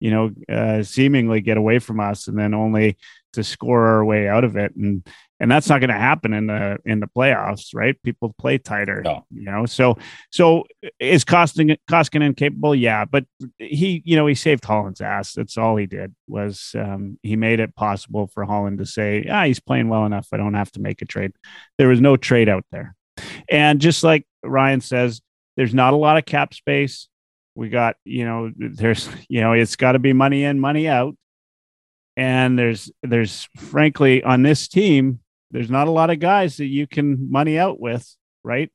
you know, uh, seemingly get away from us, and then only to score our way out of it, and and that's not going to happen in the in the playoffs, right? People play tighter, no. you know. So so is Koskin Koskinen capable? Yeah, but he you know he saved Holland's ass. That's all he did was um, he made it possible for Holland to say, ah, he's playing well enough. I don't have to make a trade. There was no trade out there, and just like Ryan says, there's not a lot of cap space. We got you know there's you know it's got to be money in, money out and there's there's frankly on this team there's not a lot of guys that you can money out with, right?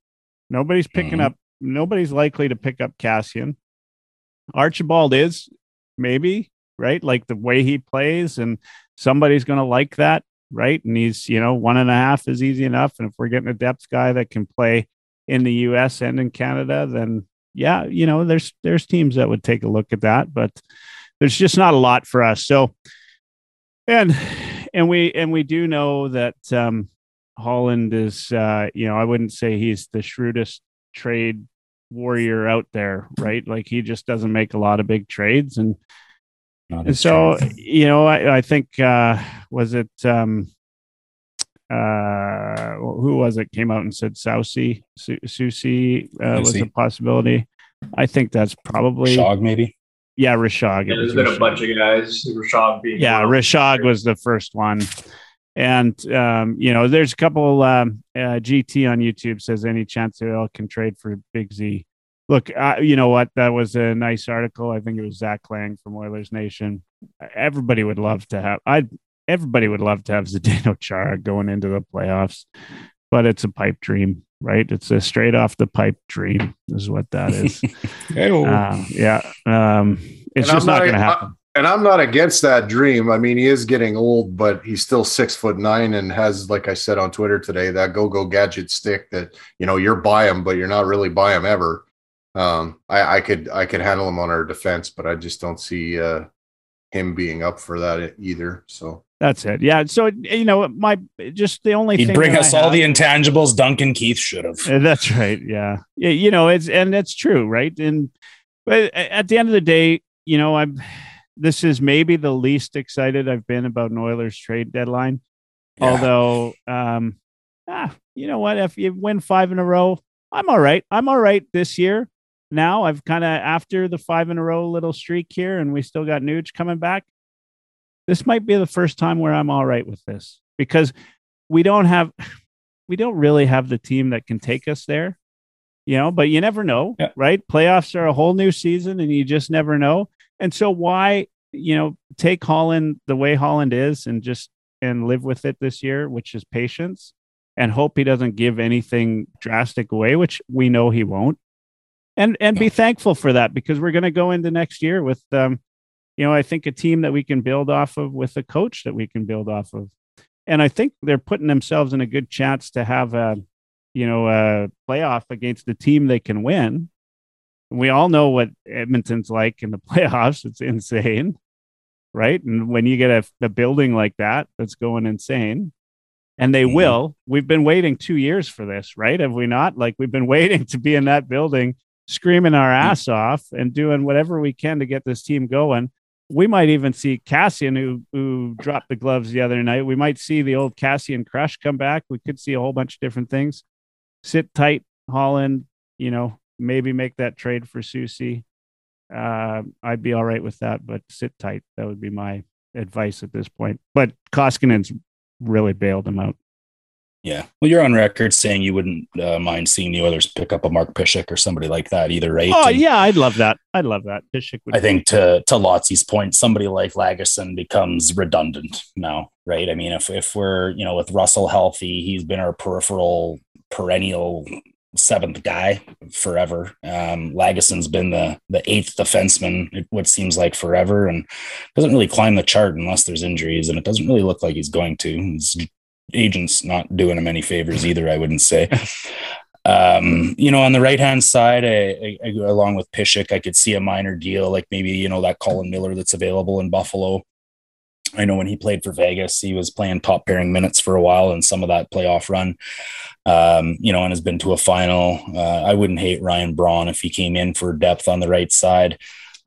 Nobody's picking mm-hmm. up, nobody's likely to pick up Kassian. Archibald is maybe, right? Like the way he plays, and somebody's going to like that, right? And he's, you know, one and a half is easy enough. And if we're getting a depth guy that can play in the US and in Canada, then yeah, you know, there's there's teams that would take a look at that. But there's just not a lot for us. So, and and we and we do know that um, Holland is, uh, you know, I wouldn't say he's the shrewdest trade warrior out there, right? Like he just doesn't make a lot of big trades, and and so you know, I, I think uh, was it um, uh, who was it came out and said Soucy Soucy uh, was a possibility. I think that's probably Shog, maybe. Yeah, Rishaug. Yeah, there's been a bunch of guys. Rishaug being yeah, Rishaug was the first one. And um, you know, there's a couple. Um, uh, GT on YouTube says any chance they all can trade for Big Z. Look, uh, you know what? That was a nice article. I think it was Zach Laing from Oilers Nation. Everybody would love to have. I everybody would love to have Zdeno Chara going into the playoffs, but it's a pipe dream, right? It's a straight off the pipe dream, is what that is. uh, yeah, um, it's and just I'm not, going to happen. and I'm not against that dream. I mean, he is getting old, but he's still six foot nine and has, like I said on Twitter today, that go go gadget stick that you know you're by him, but you're not really by him ever. Um, I, I could I could handle him on our defense, but I just don't see uh, him being up for that either. So that's it. Yeah. So you know, my just the only he'd bring us I all have, the intangibles Duncan Keith should have. Uh, that's right. Yeah. Yeah. You know, it's and that's true, right? And but at the end of the day, you know, I'm. This is maybe the least excited I've been about an Oilers trade deadline. Yeah. Although, um, ah, you know what? If you win five in a row, I'm all right. I'm all right this year. Now I've kind of after the five in a row little streak here, and we still got Nuge coming back this might be the first time where I'm all right with this because we don't have we don't really have the team that can take us there. You know, but you never know, yeah. right? Playoffs are a whole new season and you just never know. And so why, you know, take Holland the way Holland is and just and live with it this year, which is patience and hope he doesn't give anything drastic away, which we know he won't. And and be thankful for that because we're going to go into next year with um you know, I think a team that we can build off of with a coach that we can build off of. And I think they're putting themselves in a good chance to have a, you know, a playoff against the team they can win. We all know what Edmonton's like in the playoffs. It's insane, right? And when you get a, a building like that that's going insane, and they mm-hmm. will, we've been waiting two years for this, right? Have we not? Like we've been waiting to be in that building, screaming our mm. ass off and doing whatever we can to get this team going we might even see Kassian, who who dropped the gloves the other night. We might see the old Kassian crush come back. We could see a whole bunch of different things. Sit tight, Holland. You know, maybe make that trade for Soucy. Uh, I'd be all right with that, but sit tight. That would be my advice at this point. But Koskinen's really bailed him out. Yeah. Well, you're on record saying you wouldn't uh, mind seeing the Oilers pick up a Mark Pysyk or somebody like that either, right? Oh, and yeah, I'd love that. I'd love that. Pysyk would I think to to Lotzy's point, somebody like Lagesson becomes redundant now, right? I mean, if if we're, you know, with Russell healthy, he's been our peripheral perennial seventh guy forever. Um, Lagesson's been the the eighth defenseman, what seems like forever, and doesn't really climb the chart unless there's injuries, and it doesn't really look like he's going to. He's agents not doing him any favors either, I wouldn't say. Um, you know, on the right hand side, I, I, along with Pysyk, I could see a minor deal, like maybe you know that Colin Miller that's available in Buffalo. I know when he played for Vegas, he was playing top pairing minutes for a while in some of that playoff run. Um, you know, and has been to a final. Uh, I wouldn't hate Ryan Braun if he came in for depth on the right side.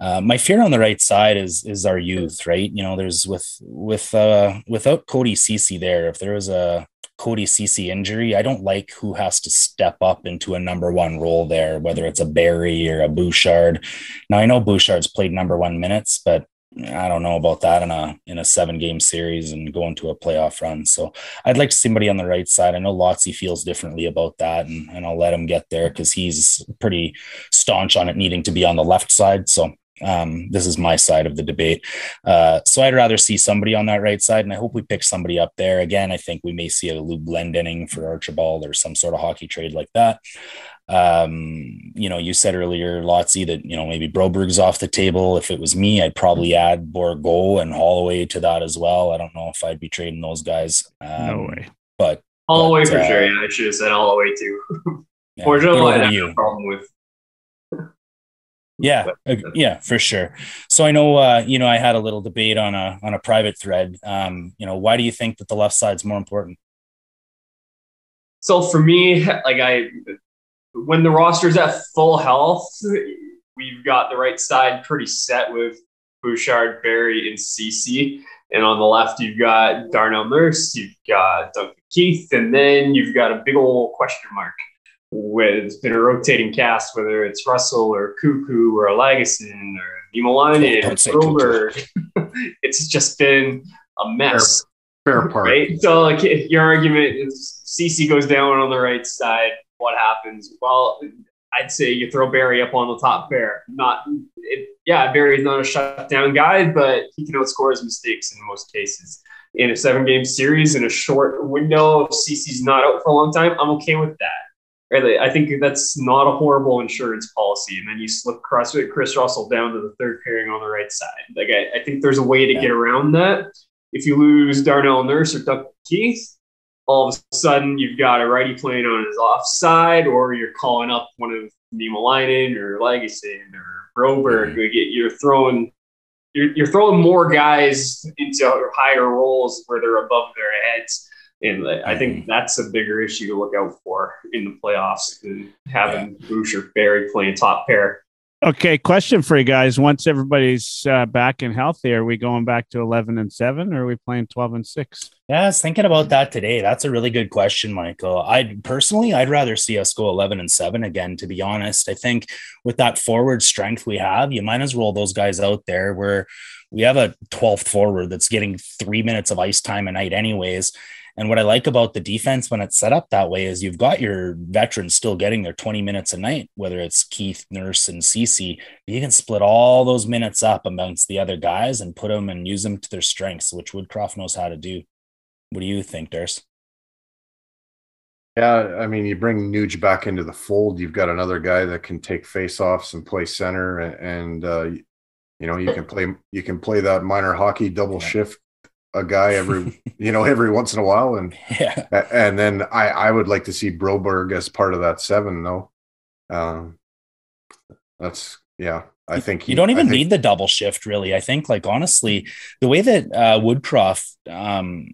Uh, my fear on the right side is is our youth, right? You know, there's with with uh, without Cody Ceci there, if there was a Cody Ceci injury, I don't like who has to step up into a number one role there, whether it's a Barrie or a Bouchard. Now I know Bouchard's played number one minutes, but I don't know about that in a in a seven game series and going to a playoff run. So I'd like to see somebody on the right side. I know Lotzy feels differently about that, and, and I'll let him get there because he's pretty staunch on it needing to be on the left side. So um, this is my side of the debate. Uh, so I'd rather see somebody on that right side, and I hope we pick somebody up there. Again, I think we may see a Lou Glendening for Archibald or some sort of hockey trade like that. Um, you know, you said earlier, Lotzi, that you know maybe Broberg's off the table. If it was me, I'd probably add Bourgault and Holloway to that as well. I don't know if I'd be trading those guys. Um, no way. But Holloway but, for uh, sure. Yeah, I should have said Holloway too. yeah, Fortunately, I have a problem with Yeah, yeah, for sure. So I know, uh, you know, I had a little debate on a on a private thread. Um, you know, why do you think that the left side's more important? So for me, like I, when the roster's at full health, we've got the right side pretty set with Bouchard, Barrie, and Ceci. And on the left, you've got Darnell Nurse, you've got Duncan Keith, and then you've got a big old question mark with it's been a rotating cast, whether it's Russell or Cuckoo or Lagesson or Niemelainen or it's just been a mess. Fair, fair part. Right? So, like, your argument is Ceci goes down on the right side. What happens? Well, I'd say you throw Barrie up on the top pair. Not, it, yeah, Barrie's not a shutdown guy, but he can outscore his mistakes in most cases. In a seven game series, in a short window, if Ceci's not out for a long time, I'm okay with that. Right? I think that's not a horrible insurance policy. And then you slip Chris, Chris Russell down to the third pairing on the right side. Like I, I think there's a way to yeah. get around that. If you lose Darnell Nurse or Doug Keith, all of a sudden you've got a righty playing on his offside, or you're calling up one of Niemelainen or Lagesson or Broberg. Mm-hmm. You're throwing you're, you're throwing more guys into higher roles where they're above their heads. And I think that's a bigger issue to look out for in the playoffs than having yeah. Bush or Barrie playing top pair. Okay, question for you guys. Once everybody's uh, back and healthy, are we going back to 11 and 7 or are we playing 12 and 6? Yeah, I was thinking about that today. That's a really good question, Michael. I personally, I'd rather see us go 11 and 7 again, to be honest. I think with that forward strength we have, you might as well those guys out there where we have a 12th forward that's getting three minutes of ice time a night, anyways. And what I like about the defense when it's set up that way is you've got your veterans still getting their 20 minutes a night, whether it's Keith, Nurse, and Ceci. You can split all those minutes up amongst the other guys and put them and use them to their strengths, which Woodcroft knows how to do. What do you think, Durs? Yeah, I mean, you bring Nuge back into the fold. You've got another guy that can take face-offs and play center, and uh, you know you can play you can play that minor hockey double shift a guy every you know every once in a while and yeah. and then i i would like to see broberg as part of that seven though. Um that's yeah i think he, you don't even think, need the double shift really. I think like honestly the way that uh woodcroft um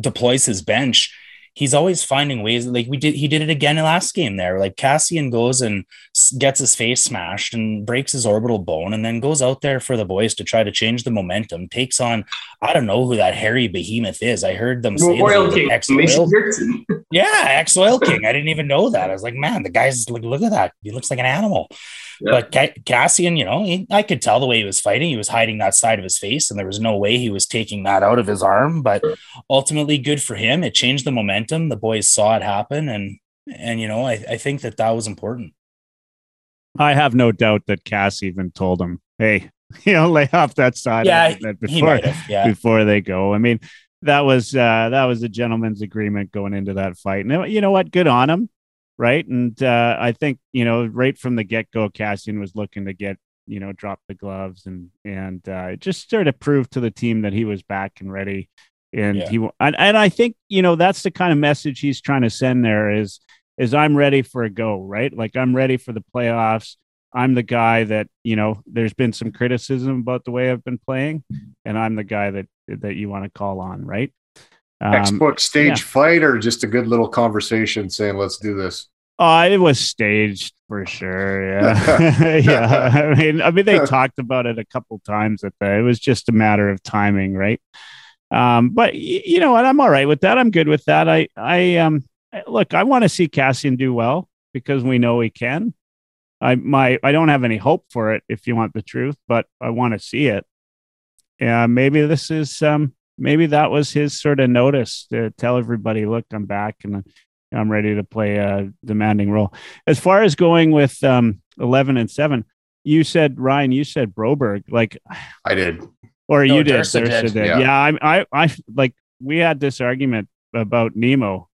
deploys his bench he's always finding ways like we did he did it again in last game there like Kassian goes and gets his face smashed and breaks his orbital bone and then goes out there for the boys to try to change the momentum takes on i don't know who that hairy behemoth is i heard them say Oil King. Ex-oil. yeah ex-oil king i didn't even know that i was like man the guy's like look at that he looks like an animal yeah. But Kassian, you know, he, I could tell the way he was fighting. He was hiding that side of his face, and there was no way he was taking that out of his arm. But ultimately, good for him. It changed the momentum. The boys saw it happen, and and you know, I, I think that that was important. I have no doubt that Cass even told him, "Hey, you know, lay off that side." Yeah, before yeah. before they go. I mean, that was uh, that was a gentleman's agreement going into that fight, and you know what? Good on him right? And uh, I think you know right from the get go, Kassian was looking to get you know drop the gloves and and uh, just sort of prove to the team that he was back and ready. And yeah. he and, and I think you know that's the kind of message he's trying to send there is is I'm ready for a go, right? Like I'm ready for the playoffs. I'm the guy that you know. There's been some criticism about the way I've been playing, and I'm the guy that that you want to call on, right? Um, Textbook stage yeah. fight or just a good little conversation saying, let's do this? Oh, it was staged for sure. Yeah. yeah. I mean, I mean, they talked about it a couple times that it was just a matter of timing, right? Um, but you know what? I'm all right with that. I'm good with that. I, I, um, look, I want to see Kassian do well because we know he can. I, my, I don't have any hope for it if you want the truth, but I want to see it. Yeah. Maybe this is, um, maybe that was his sort of notice to tell everybody, look, I'm back and I'm ready to play a demanding role. As far as going with um, 11 and 7, you said, Ryan, you said Broberg. Like, I did. Or no, you did. did. did. Yeah. yeah I, I, I, like, we had this argument about Nemo.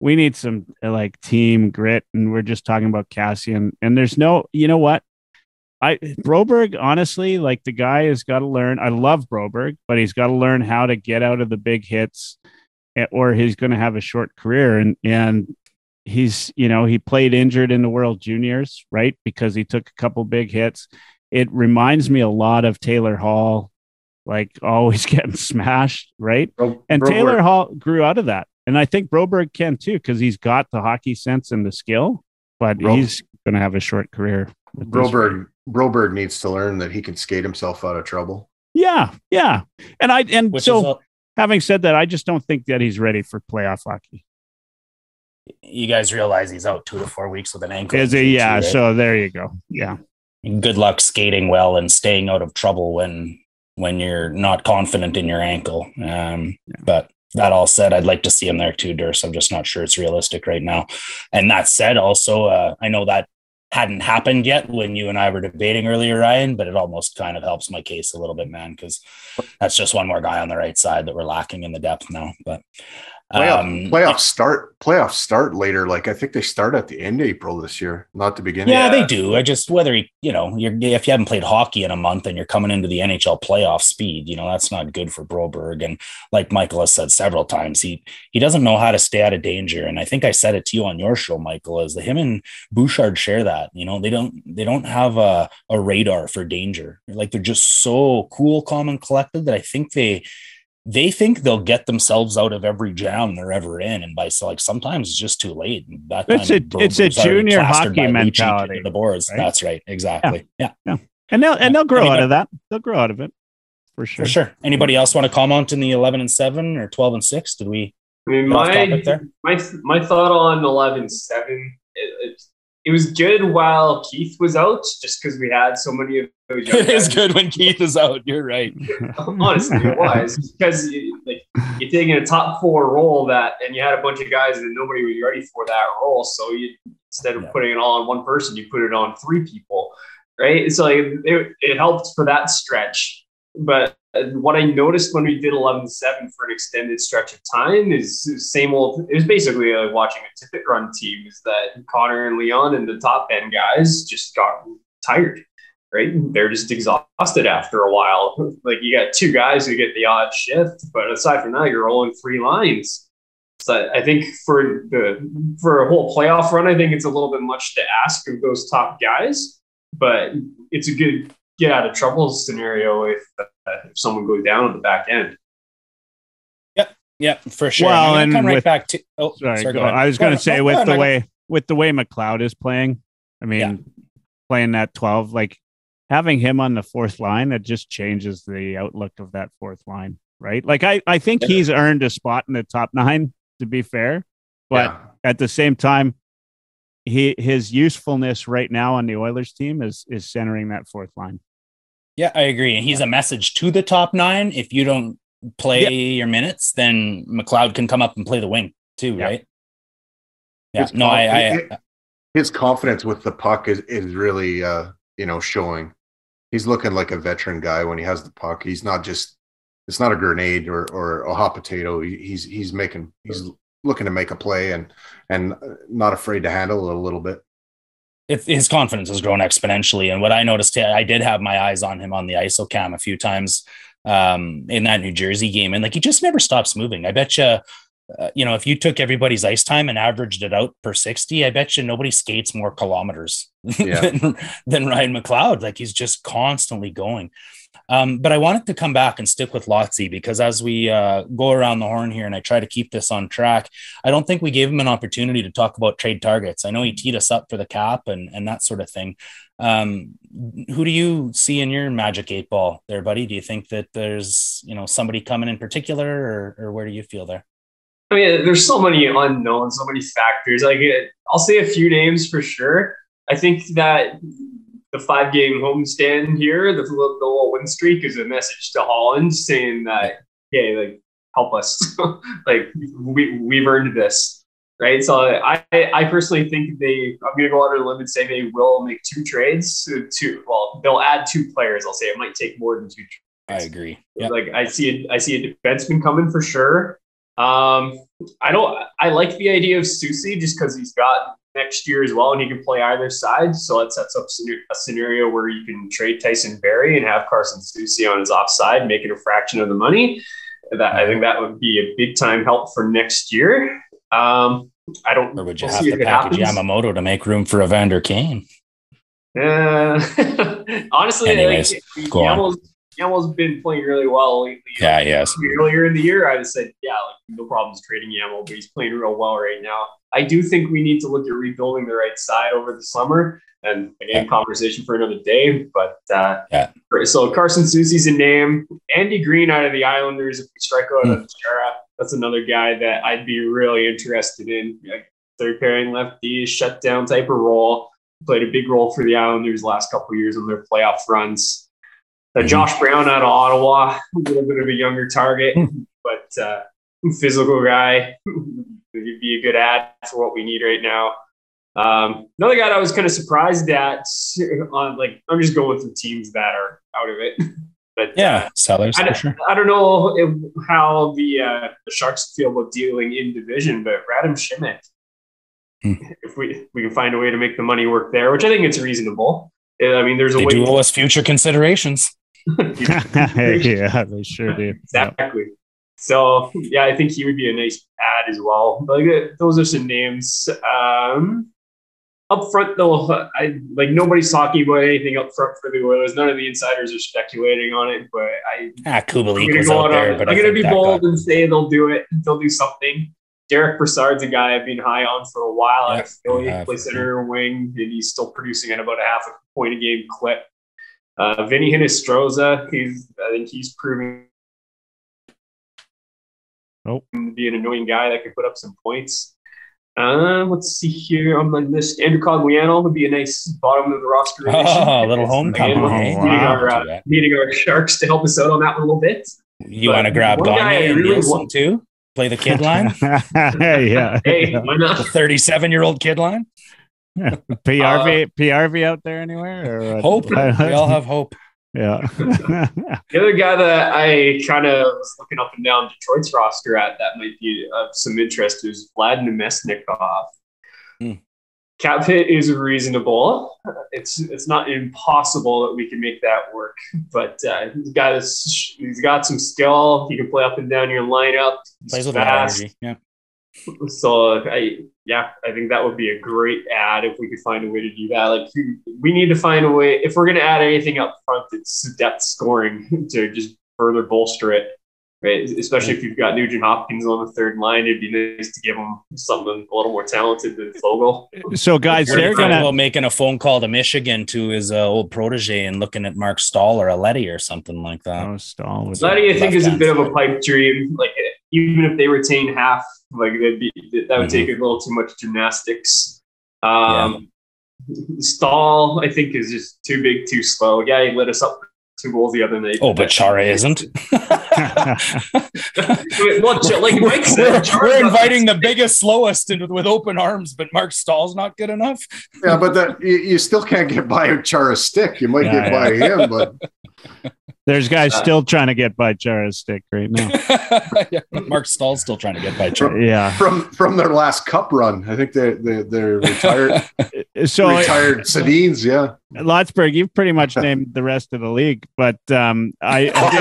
We need some like team grit, and we're just talking about Kassian. And there's no, you know what? I Broberg, honestly, like the guy has got to learn. I love Broberg, but he's got to learn how to get out of the big hits, eh, or he's going to have a short career. And and he's you know he played injured in the World Juniors, right? Because he took a couple big hits. it reminds me a lot of Taylor Hall, like always getting smashed, right? Bro- And Broberg- Taylor Hall grew out of that. And I think Broberg can too, because he's got the hockey sense and the skill, but Bro- he's going to have a short career. Broberg Broberg needs to learn that he can skate himself out of trouble. Yeah, yeah. And I and Which so a- having said that, I just don't think that he's ready for playoff hockey. you guys realize he's out two to four weeks with an ankle. Is it? injury, Yeah. right? So there you go. Yeah. good luck skating well and staying out of trouble when when you're not confident in your ankle. Um, But that all said, I'd like to see him there too, Durst. I'm just not sure it's realistic right now. And that said, also, uh, I know that hadn't happened yet when you and I were debating earlier, Ryan, but it almost kind of helps my case a little bit, man, because that's just one more guy on the right side that we're lacking in the depth now. But Playoff, um, playoffs start playoffs start later. Like I think they start at the end of April this year, not the beginning. Yeah, Yeah. they do. I just whether he, you know, you're if you haven't played hockey in a month and you're coming into the NHL playoff speed, you know, that's not good for Broberg. And like Michael has said several times, he he doesn't know how to stay out of danger. And I think I said it to you on your show, Michael, is that him and Bouchard share that. You know, they don't they don't have a, a radar for danger. Like they're just so cool, calm, and collected that I think they they think they'll get themselves out of every jam they're ever in, and by so like sometimes it's just too late. And that It's time a- it's a junior hockey by reaching mentality, the boards. right? That's right, exactly. Yeah, yeah. And they'll and they'll grow Anybody- out of that. They'll grow out of it for sure. for sure. Anybody else want to comment in the eleven and seven or twelve and six? Did we? I mean, my my my thought on 11-7, it, it, it was good while Keith was out, just because we had so many of those. It is guys. good when Keith is out. You're right. Honestly, it was because you, like you're taking a top four role that, and you had a bunch of guys that nobody was ready for that role. So you instead of Yeah. putting it all on one person, you put it on three people, right? So like, it, it helped for that stretch. But what I noticed when we did 11-7 for an extended stretch of time is same old. It was basically like watching a Tippett run team. Is that Connor and Leon and the top end guys just got tired right? They're just exhausted after a while. Like you got two guys who get the odd shift, but aside from that, you're rolling three lines. So I think for the for a whole playoff run, I think it's a little bit much to ask of those top guys, but it's a good get out of trouble scenario if, uh, if someone goes down at the back end. Yep, yep, for sure. Well, I'm and gonna come right with- back to. Oh, Sorry, sorry, go- go ahead. I was going to say No, with go the ahead, way with the way McLeod is playing. I mean, Yeah. playing that twelve, like having him on the fourth line, it just changes the outlook of that fourth line, right? Like I, I think Yeah. he's earned a spot in the top nine. To be fair, but Yeah. at the same time, he his usefulness right now on the Oilers team is is centering that fourth line. Yeah, I agree. And he's a message to the top nine. If you don't play your minutes, then McLeod can come up and play the wing too, right? Yeah. It's No, I, I, confident- his confidence with the puck is, is really uh you know showing he's looking like a veteran guy when he has the puck he's not just it's not a grenade or or a hot potato he's he's making he's looking to make a play and and uh, not afraid to handle it a little bit it, his confidence has grown exponentially. And what I noticed, I did have my eyes on him on the ISO cam a few times um, in that New Jersey game, and like he just never stops moving. I bet you, uh, you know, if you took everybody's ice time and averaged it out per sixty, I bet you nobody skates more kilometers Yeah. than, than Ryan McLeod. Like he's just constantly going. Um, but I wanted to come back and stick with Lotzi because as we uh, go around the horn here and I try to keep this on track, I don't think we gave him an opportunity to talk about trade targets. I know he teed us up for the cap and, and that sort of thing. Um, who do you see in your magic eight ball there, buddy? Do you think that there's, you know, somebody coming in particular or, or where do you feel there? I mean, there's so many unknowns, so many factors. Like, I'll say a few names for sure. I think that the five game homestand here, the, the little win streak, is a message to Holland saying that, hey, like, help us. like, we, we've earned this. Right. So I, I personally think they, I'm going to go out on a limb and say they will make two trades to, well, they'll add two players. I'll say it might take more than two I agree. Yeah. like I see a, I see a defenseman coming for sure. Um, I don't. I like the idea of Soucy just because he's got next year as well, and he can play either side. So that sets up a scenario where you can trade Tyson Barrie and have Carson Soucy on his offside, making a fraction of the money. That I think that would be a big time help for next year. Um, I don't. Or would you we'll have to package happens. Yamamoto to make room for Evander Kane? Uh, honestly, Anyways, like, go on. Yamal's, Yamal's been playing really well lately. Yeah, yes. Earlier in the year, I would say, yeah, like no problems trading Yamal, but he's playing real well right now. I do think we need to look at rebuilding the right side over the summer. And again, Yeah. conversation for another day. But uh, Yeah. so Carson Soucy's a name. Andy Greene out of the Islanders, if we strike out Hmm. of Chara, that's another guy that I'd be really interested in. Like, third pairing lefty, shutdown type of role. Played a big role for the Islanders last couple of years on their playoff runs. Uh, Mhm. Josh Brown out of Ottawa, a little bit of a younger target, but uh, physical guy. He'd be a good ad for what we need right now. Um, another guy that I was kind of surprised at on like I'm just going through teams that are out of it. But Yeah, sellers I for don't, sure. I don't know if, how the uh, the Sharks feel about dealing in division, but Radim Simek, Hmm. if we we can find a way to make the money work there, which I think it's reasonable. I mean, there's a They way. do owe us future considerations. yeah, they sure do. Yeah. Exactly. So yeah, I think he would be a nice ad as well. But like, those are some names. Um, up front though, I like nobody's talking about anything up front for the Oilers. None of the insiders are speculating on it, but I Ah, Kubalik was out there, on, but I'm gonna be bold and say they'll do it. They'll do something. Derek Brassard's a guy I've been high on for a while. Feel you he plays center wing, and he's still producing at about a half a point a game clip. Uh, Vinny Hinostroza, he's I think he's proving Oh. be an annoying guy that can put up some points. Uh, let's see here on my list. Andrew Cogliano would be a nice bottom of the roster. addition. Oh, a little Again, homecoming. Oh, hey? wow. Meeting, our, uh, too meeting our Sharks to help us out on that one a little bit. You want to grab one guy Gagne and really Nielsen want- too? Play the kid line, yeah. Hey, why not? the 37 year old kid line. PRV, PRV out there anywhere? Or? Hope. we all have hope. Yeah. The other guy that I kind of was looking up and down Detroit's roster at that might be of some interest is Vlad Namestnikov. Hmm. Cap hit is reasonable. It's it's not impossible that we can make that work, but uh, he's got his, he's got some skill. He can play up and down your lineup. He's Plays with a lot of fast. energy. Yeah. So I yeah, I think that would be a great ad if we could find a way to do that. Like we need to find a way if we're gonna add anything up front, it's depth scoring to just further bolster it. Right, especially if you've got Nugent Hopkins on the third line, it'd be nice to give him something a little more talented than Foegele. so, guys, they're gonna. making a phone call to Michigan to his uh, old protege and looking at Marc Staal or a Leddy or something like that? Oh, Staal with Leddy, I think, is a bit of a pipe dream. Like even if they retain half, like that'd be that would Mhm. take a little too much gymnastics. Um, Staal, I think, is just too big, too slow. Yeah, he lit us up for two goals the other night. Oh, but Chara isn't. well, like Mike said, we're, we're inviting the biggest, slowest and with open arms, but Marc Staal's not good enough. Yeah, but that you, you still can't get by with Chara's stick. You might Yeah, get by him, but There's guys Uh, still trying to get by Chara's stick right now. Yeah, Marc Staal's still trying to get by Chara. Yeah. from from their last cup run, I think they they they're retired So retired Sedins. Yeah, Lotsburg, you've pretty much named the rest of the league, but um, I, I do,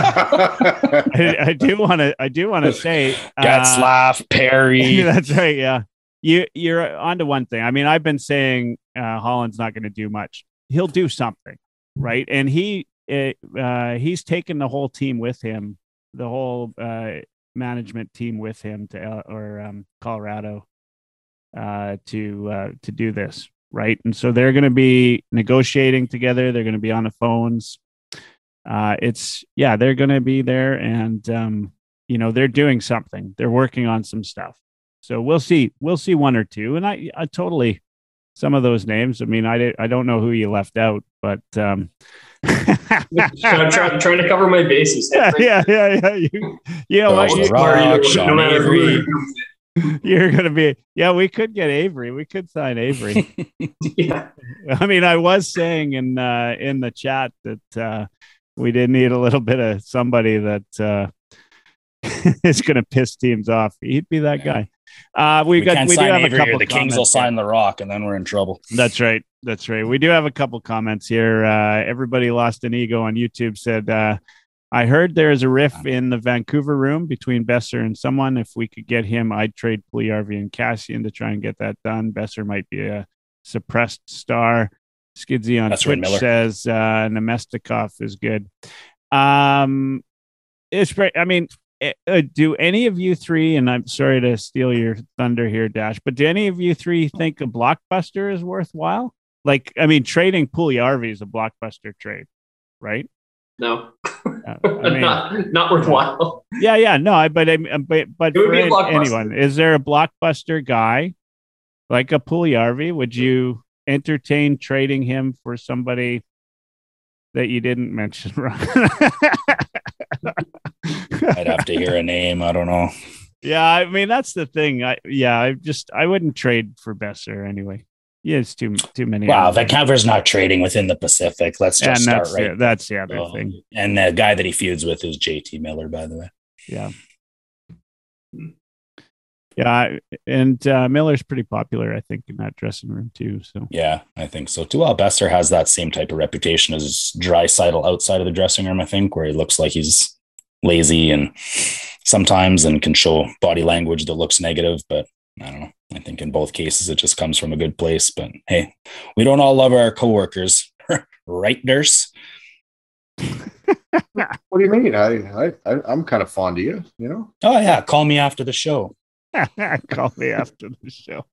I, I do want to I do want to say uh, Getzlaf, Perry. that's right. Yeah, you you're onto one thing. I mean, I've been saying uh, Holland's not going to do much. He'll do something, right? And he uh, uh, he's taken the whole team with him, the whole uh, management team with him to uh, or um, Colorado uh, to uh, to do this, right? And so they're going to be negotiating together. They're going to be on the phones. Uh, it's yeah, they're going to be there, and um, you know they're doing something. They're working on some stuff. So we'll see. We'll see one or two, and I, I totally some of those names. I mean, I I don't know who you left out, but um, I'm trying, trying to cover my bases. yeah, yeah, yeah, yeah. You, you know what? Those You, Rock, no Sean matter who Avery. it comes you're gonna be. Yeah, we could get Avery. We could sign Avery. Yeah. I mean, I was saying in uh, in the chat that uh, we did need a little bit of somebody that uh, is going to piss teams off. He'd be that guy. Uh, we, We, got we do have a couple the Kings will sign the Rock, and then we're in trouble. That's right. That's right. We do have a couple comments here. Uh, everybody lost an ego on YouTube said, uh, I heard there is a riff in the Vancouver room between Boeser and someone. If we could get him, I'd trade Puljujarvi and Kassian to try and get that done. Boeser might be a suppressed star. Skidsy on That's Twitch says uh, Namestnikov is good. Um, it's great. I mean, uh, do any of you three? And I'm sorry to steal your thunder here, Dash, but do any of you three think a blockbuster is worthwhile? Like, I mean, trading Puljujarvi is a blockbuster trade, right? No, Uh, I mean, not not worthwhile. yeah, yeah, no, I, but I, but but would for be a blockbuster. anyone, is there a blockbuster guy like a Puljujarvi? Would you entertain trading him for somebody that you didn't mention? I'd have to hear a name. I don't know. yeah, I mean that's the thing. I yeah, I just I wouldn't trade for Boeser anyway. Yeah, it's too too many. Wow. Vancouver's not trading within the Pacific. Let's and just start that's right. the, that's the other Oh, thing. And the guy that he feuds with is JT Miller, by the way. Yeah. Yeah, and uh, Miller's pretty popular, I think, in that dressing room too. So Yeah, I think so too. Well, Boeser has that same type of reputation as Draisaitl outside of the dressing room, I think, where he looks like he's lazy and sometimes and can show body language that looks negative. But I don't know. I think in both cases, it just comes from a good place. But hey, we don't all love our coworkers, right, Nurse? What do you mean? I, I, I I'm kind of fond of you. You know, Oh, yeah. Call me after the show. call me after the show.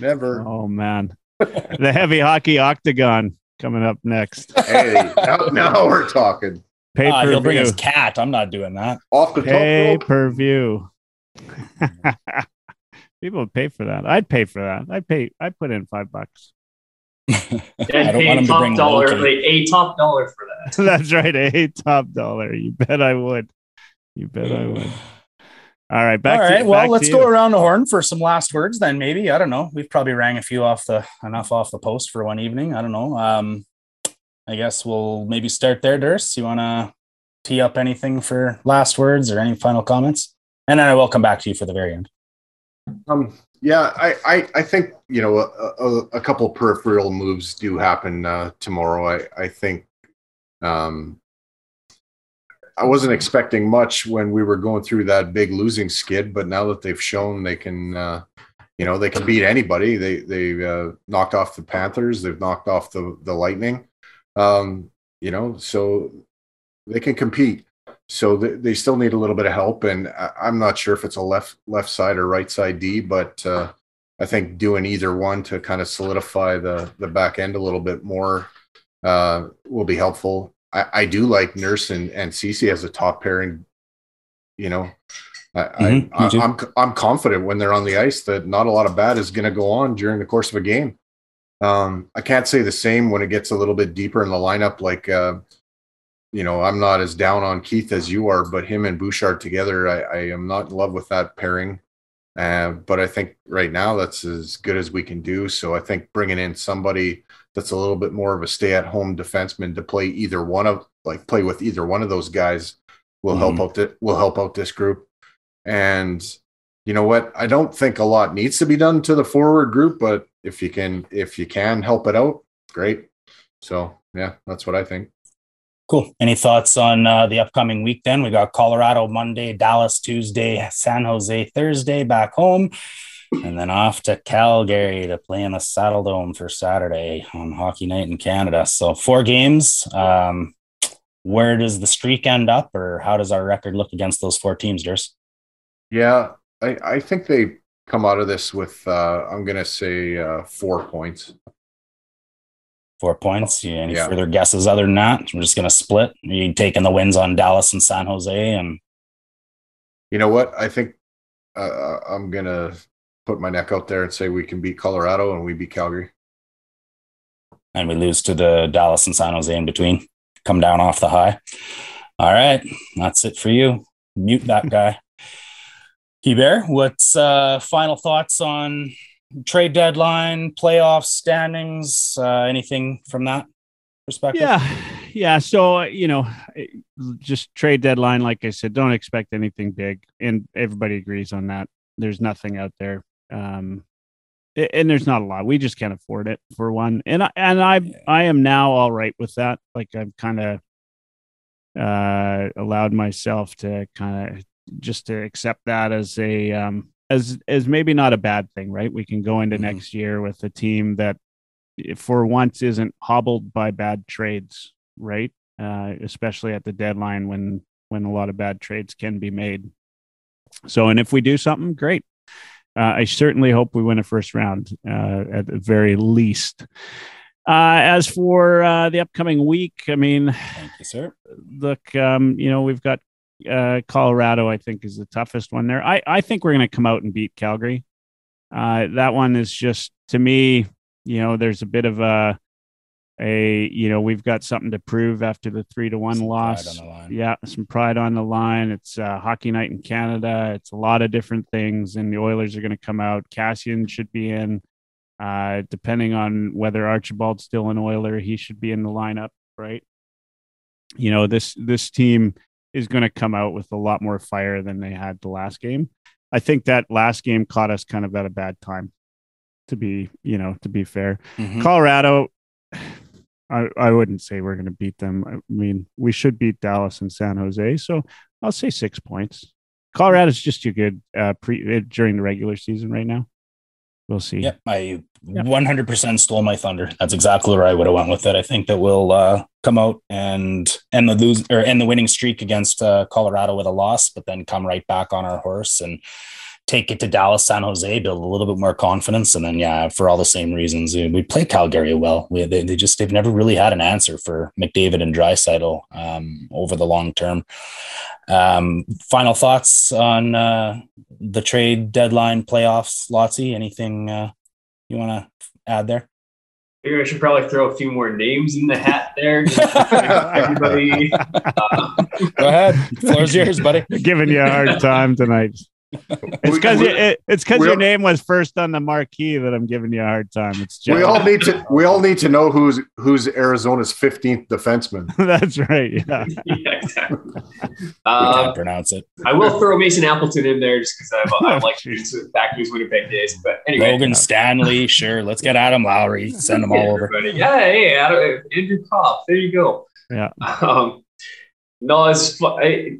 never. Oh man, the heavy hockey octagon coming up next. hey, now, now we're talking Pay Ah, per he'll bring his cat. I'm not doing that. off the top Pay rope. per view. People would pay for that. I'd pay for that. I'd pay. I'd put in five bucks. And I don't pay want him to top bring dollar, Loki. like a top dollar for that. That's right. A top dollar. You bet I would. You bet I would. All right. Back All to. Well, back let's you. go around the horn for some last words then. Maybe I don't know. We've probably rang a few off the enough off the post for one evening. I don't know. Um, I guess we'll maybe start there, Durst. You want to tee up anything for last words or any final comments, and then I will come back to you for the very end. Um, yeah, I, I, I think you know a, a, a couple peripheral moves do happen uh, tomorrow. I, I think um, I wasn't expecting much when we were going through that big losing skid, but now that they've shown they can, uh, you know, they can beat anybody. They they uh, knocked off the Panthers. They've knocked off the the Lightning. Um, you know, so they can compete. So they, they still need a little bit of help, and I, I'm not sure if it's a left left side or right side D, but uh, I think doing either one to kind of solidify the the back end a little bit more uh, will be helpful. I, I do like Nurse and and Ceci as a top pairing. You know, I, Mhm, I, me. I I'm I'm confident when they're on the ice that not a lot of bad is going to go on during the course of a game. Um, I can't say the same when it gets a little bit deeper in the lineup. Like, uh, you know, I'm not as down on Keith as you are, but him and Bouchard together, I, I am not in love with that pairing. Uh, but I think right now that's as good as we can do. So I think bringing in somebody that's a little bit more of a stay-at-home defenseman to play either one of, like, play with either one of those guys will help Mhm. out. The, will help out this group. And you know what? I don't think a lot needs to be done to the forward group, but if you can, if you can help it out, great. So yeah, that's what I think. Cool. Any thoughts on uh, the upcoming week? Then we got Colorado Monday, Dallas Tuesday, San Jose Thursday, back home, and then off to Calgary to play in the Saddle Dome for Saturday on Hockey Night in Canada. So four games. Um, where does the streak end up, or how does our record look against those four teams, Durs? Yeah, I, I think they come out of this with uh, I'm gonna say uh, four points. Four points. You, any Yeah. further guesses other than that? We're just going to split. Are you taking the wins on Dallas and San Jose, and You know what? I think uh, I'm gonna put my neck out there and say we can beat Colorado and we beat Calgary. and we lose to the Dallas and San Jose in between. Come down off the high. All right, that's it for you. Mute that guy. Key Bear, what's uh, final thoughts on trade deadline, playoff standings, uh, anything from that perspective? Yeah, yeah. So you know, just trade deadline. Like I said, don't expect anything big, and everybody agrees on that. There's nothing out there, um, and there's not a lot. We just can't afford it for one, and I and I I am now all right with that. Like I've kind of uh allowed myself to kind of just to accept that as a um as as maybe not a bad thing right we can go into Mhm. next year with a team that for once isn't hobbled by bad trades, right? Uh, especially at the deadline when when a lot of bad trades can be made. So, and if we do something, great. Uh, I certainly hope we win a first round uh, at the very least. Uh, as for uh, the upcoming week, I mean, Thank you, sir. look, um, you know, we've got uh, Colorado. I think is the toughest one there. I I think we're going to come out and beat Calgary. Uh, that one is just to me, you know, there's a bit of a a you know we've got something to prove after the three to one Some loss. on. Yeah, some pride on the line. It's uh, hockey night in Canada. It's a lot of different things, and the Oilers are going to come out. Kassian should be in. Uh, depending on whether Archibald's still an Oiler, he should be in the lineup, right? You know this this team is going to come out with a lot more fire than they had the last game. I think that last game caught us kind of at a bad time. To be, you know, to be fair, Mhm. Colorado, I, I wouldn't say we're going to beat them. I mean, we should beat Dallas and San Jose. So I'll say six points. Colorado's just too good uh, pre uh, during the regular season right now. We'll see. Yep, I. 100% stole my thunder. That's exactly where I would have went with it. I think that we'll uh, come out and end the lose or end the winning streak against uh, Colorado with a loss, but then come right back on our horse and take it to Dallas, San Jose, build a little bit more confidence, and then yeah, for all the same reasons, we play Calgary well. We, they, they just they've never really had an answer for McDavid and Draisaitl um, over the long term. Um, final thoughts on uh, the trade deadline playoffs, Lotzie? Anything uh, you want to add there? Maybe I should probably throw a few more names in the hat there. just to give Everybody, uh, Go ahead. Floor's yours, buddy. Giving you a hard time tonight. It's because it, it's because your name was first on the marquee that I'm giving you a hard time. It's We all need to we all need to know who's who's Arizona's 15th defenseman. that's right. Yeah. yeah, exactly. We Um, can't pronounce it. I will throw Mason Appleton in there just because I, I like jeez. his back to his Winnipeg days. But anyway, Logan Stanley, sure. Let's get Adam Lowry. Send them Yeah, all over. everybody. Yeah, hey, Adam, Andrew Copp. There you go. Yeah. Um, no, it's I,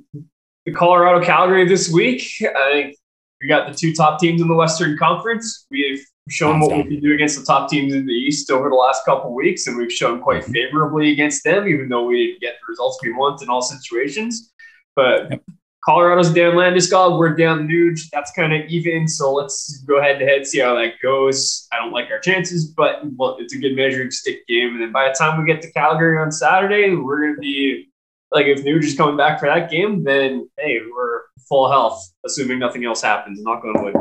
the Colorado Calgary this week. I think we got the two top teams in the Western Conference. We've shown what we can do against the top teams in the East over the last couple weeks, and we've shown quite Mhm. favorably against them, even though we didn't get the results we want in all situations. But Yep. Colorado's down Landeskog, we're down Nuge. That's kind of even. So let's go head to head, see how that goes. I don't like our chances, but well, it's a good measuring stick game. And then by the time we get to Calgary on Saturday, we're going to be like, if Nuge is coming back for that game, then hey, we're full health, assuming nothing else happens. Knock on wood.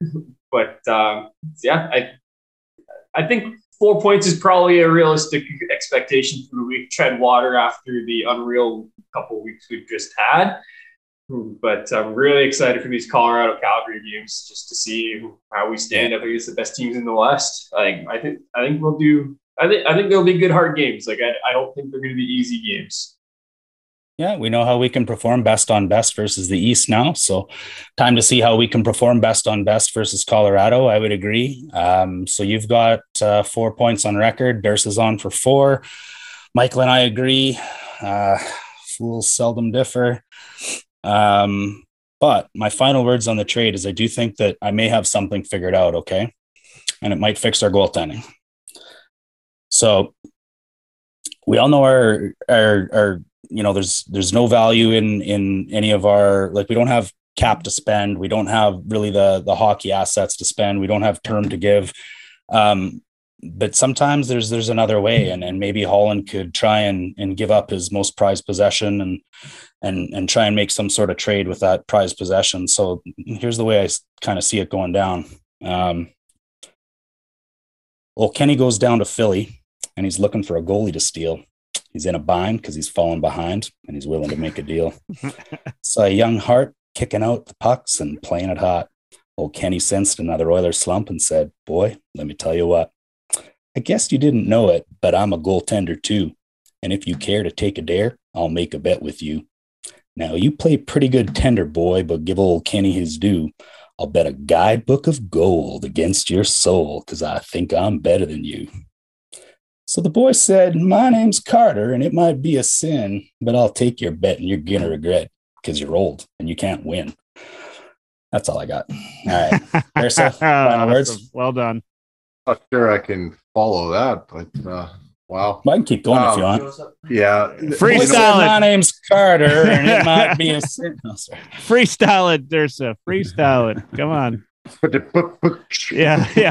but um, yeah, I I think four points is probably a realistic expectation for the week. Tread water after the unreal couple weeks we've just had. But I'm really excited for these Colorado Calgary games just to see how we stand up against the best teams in the West. Like I think I think we'll do. I think I think they'll be good hard games. Like I, I don't think they're going to be easy games. Yeah, we know how we can perform best on best versus the East now. So, time to see how we can perform best on best versus Colorado. I would agree. Um, so, you've got uh, four points on record. Durst is on for four. Michael and I agree. Uh, fools seldom differ. Um, but my final words on the trade is I do think that I may have something figured out. Okay. And it might fix our goaltending. So, we all know our, our, our, you know there's there's no value in in any of our like we don't have cap to spend. We don't have really the the hockey assets to spend. We don't have term to give. Um but sometimes there's there's another way and and maybe Holland could try and and give up his most prized possession and and and try and make some sort of trade with that prized possession. So here's the way I kind of see it going down. Um well Kenny goes down to Philly and he's looking for a goalie to steal He's in a bind because he's fallen behind and he's willing to make a deal. so a young heart kicking out the pucks and playing it hot. Old Kenny sensed another Oiler slump and said, Boy, let me tell you what. I guess you didn't know it, but I'm a goaltender too. And if you care to take a dare, I'll make a bet with you. Now, you play pretty good tender, boy, but give old Kenny his due. I'll bet a guidebook of gold against your soul because I think I'm better than you. So the boy said, My name's Carter, and it might be a sin, but I'll take your bet and you're going to regret because you're old and you can't win. That's all I got. All right. There's a- final words? Well done. not sure I can follow that, but uh, wow. I can keep going if you Um, want. Yeah. Freestyle My it. name's Carter, and it might be a. No, sorry. Freestyle it, Dursa. Freestyle it. Come on. Yeah, yeah.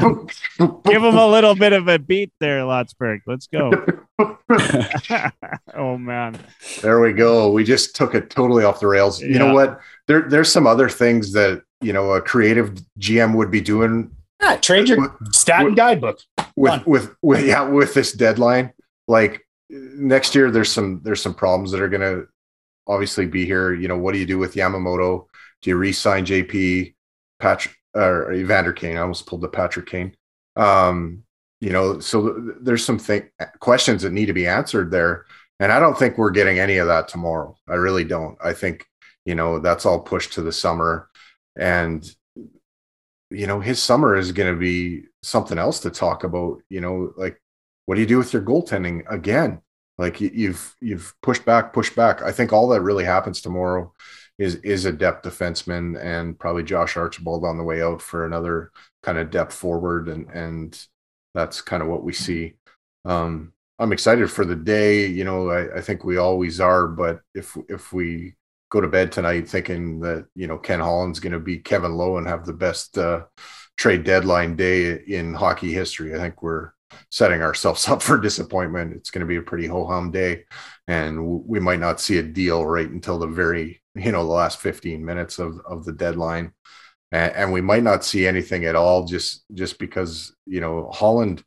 Give him a little bit of a beat there, Lotsberg. Let's go. oh man. There we go. We just took it totally off the rails. You Yeah. know what? There, there's some other things that you know a creative GM would be doing Yeah, trade your stat and guidebook. with with with yeah with this deadline. Like next year, there's some there's some problems that are going to obviously be here. You know, what do you do with Yamamoto? Do you re-sign JP, Patrick or Evander Kane? I almost pulled the Patrick Kane. Um, you know, so th- there's some th- questions that need to be answered there, and I don't think we're getting any of that tomorrow. I really don't. I think you know that's all pushed to the summer, and you know his summer is going to be something else to talk about. You know, like what do you do with your goaltending again? Like you- you've you've pushed back, pushed back. I think all that really happens tomorrow is is a depth defenseman and probably Josh Archibald on the way out for another kind of depth forward, and and that's kind of what we see. Um, I'm excited for the day. You know, I, I think we always are, but if if we go to bed tonight thinking that you know Ken Holland's going to be Kevin Lowe and have the best uh, trade deadline day in hockey history, I think we're setting ourselves up for disappointment. It's going to be a pretty ho hum day, and we might not see a deal right until the very you know the last 15 minutes of of the deadline, and, and we might not see anything at all just just because you know Holland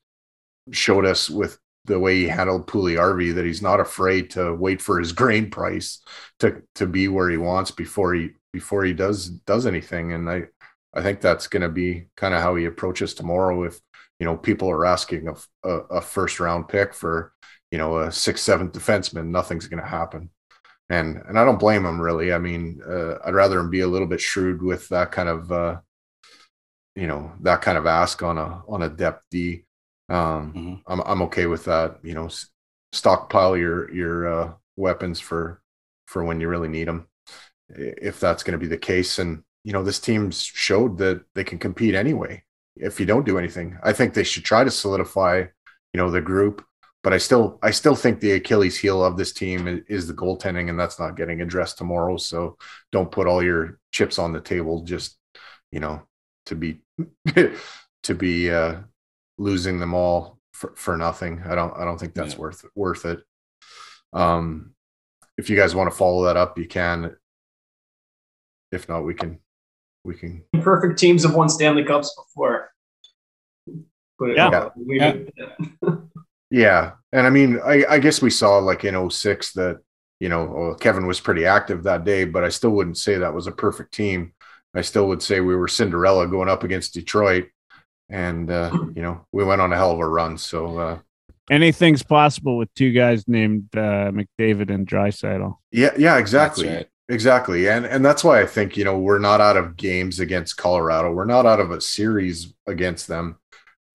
showed us with the way he handled Puljujarvi that he's not afraid to wait for his grain price to to be where he wants before he before he does does anything. And I I think that's going to be kind of how he approaches tomorrow if you know people are asking a, a, a first round pick for you know a sixth seventh defenseman nothing's going to happen and and I don't blame him really I mean uh, I'd rather him be a little bit shrewd with that kind of uh, you know that kind of ask on a on a depth D um, Mhm. I'm I'm okay with that. You know, stockpile your your uh, weapons for for when you really need them, if that's going to be the case. And you know, this team's showed that they can compete anyway. If you don't do anything, I think they should try to solidify, you know, the group. But I still I still think the Achilles heel of this team is, is the goaltending, and that's not getting addressed tomorrow. So don't put all your chips on the table just you know to be to be uh losing them all for, for nothing. I don't I don't think that's Yeah. worth worth it. Um if you guys want to follow that up, you can. If not, we can we can Perfect teams have won Stanley Cups before. Put it Yeah. leave Yeah. it at that. yeah. And I mean I, I guess we saw like in 06 that you know well, Kevin was pretty active that day, but I still wouldn't say that was a perfect team. I still would say we were Cinderella going up against Detroit. And uh, you know, we went on a hell of a run. So uh Anything's possible with two guys named uh, McDavid and Draisaitl. yeah, yeah, exactly. That's right. Exactly. And and that's why I think, you know, we're not out of games against Colorado. We're not out of a series against them.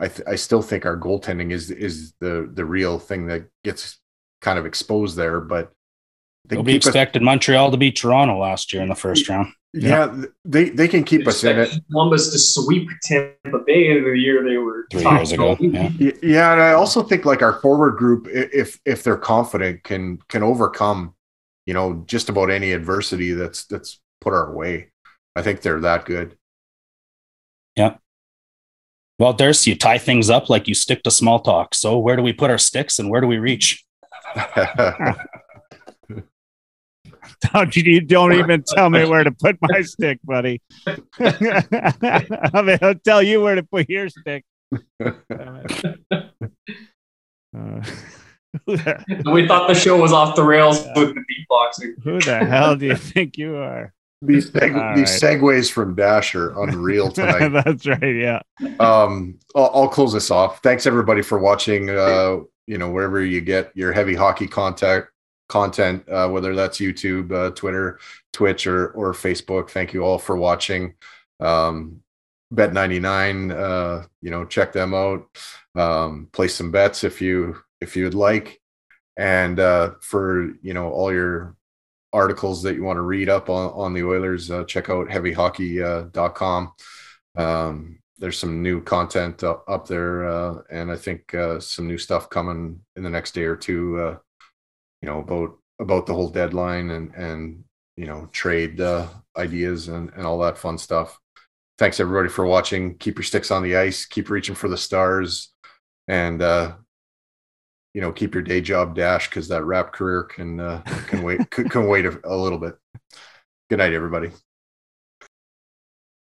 I th- I still think our goaltending is is the the real thing that gets kind of exposed there, but they Nobody keep us, expected Montreal to beat Toronto last year in the first round. yeah, they they can keep us in it. Expect Columbus to sweep Tampa Bay in the year they were Three top years ago, yeah. Yeah, and I also think like our forward group, if if they're confident, can can overcome, you know, just about any adversity that's that's put our way. I think they're that good. Well, Durst, you tie things up like you stick to small talk. So where do we put our sticks and where do we reach? Don't you, you don't even tell me where to put my stick, buddy. I mean, I'll tell you where to put your stick. Uh, who, the, And we thought the show was off the rails with the beatboxing. who the hell do you think you are? These seg- All these right. segues from Dash are unreal tonight. That's right. Yeah. um, I'll, I'll close this off. Thanks everybody for watching. Uh, you know, wherever you get your heavy hockey content, content, uh, whether that's YouTube, uh, Twitter, Twitch, or or Facebook. Thank you all for watching. Um, Bet ninety nine. Uh, you know, check them out. Um, place some bets if you if you'd like, and uh, for you know all your articles that you want to read up on, on the Oilers, uh, check out heavyhockey.com. Um, there's some new content up, up there, uh, and I think uh, some new stuff coming in the next day or two. Uh, you know about about the whole deadline and and you know trade uh, ideas and and all that fun stuff. Thanks everybody for watching. Keep your sticks on the ice. Keep reaching for the stars, and uh, you know keep your day job dash because that rap career can uh, can wait can, wait a, a little bit. Good night, everybody.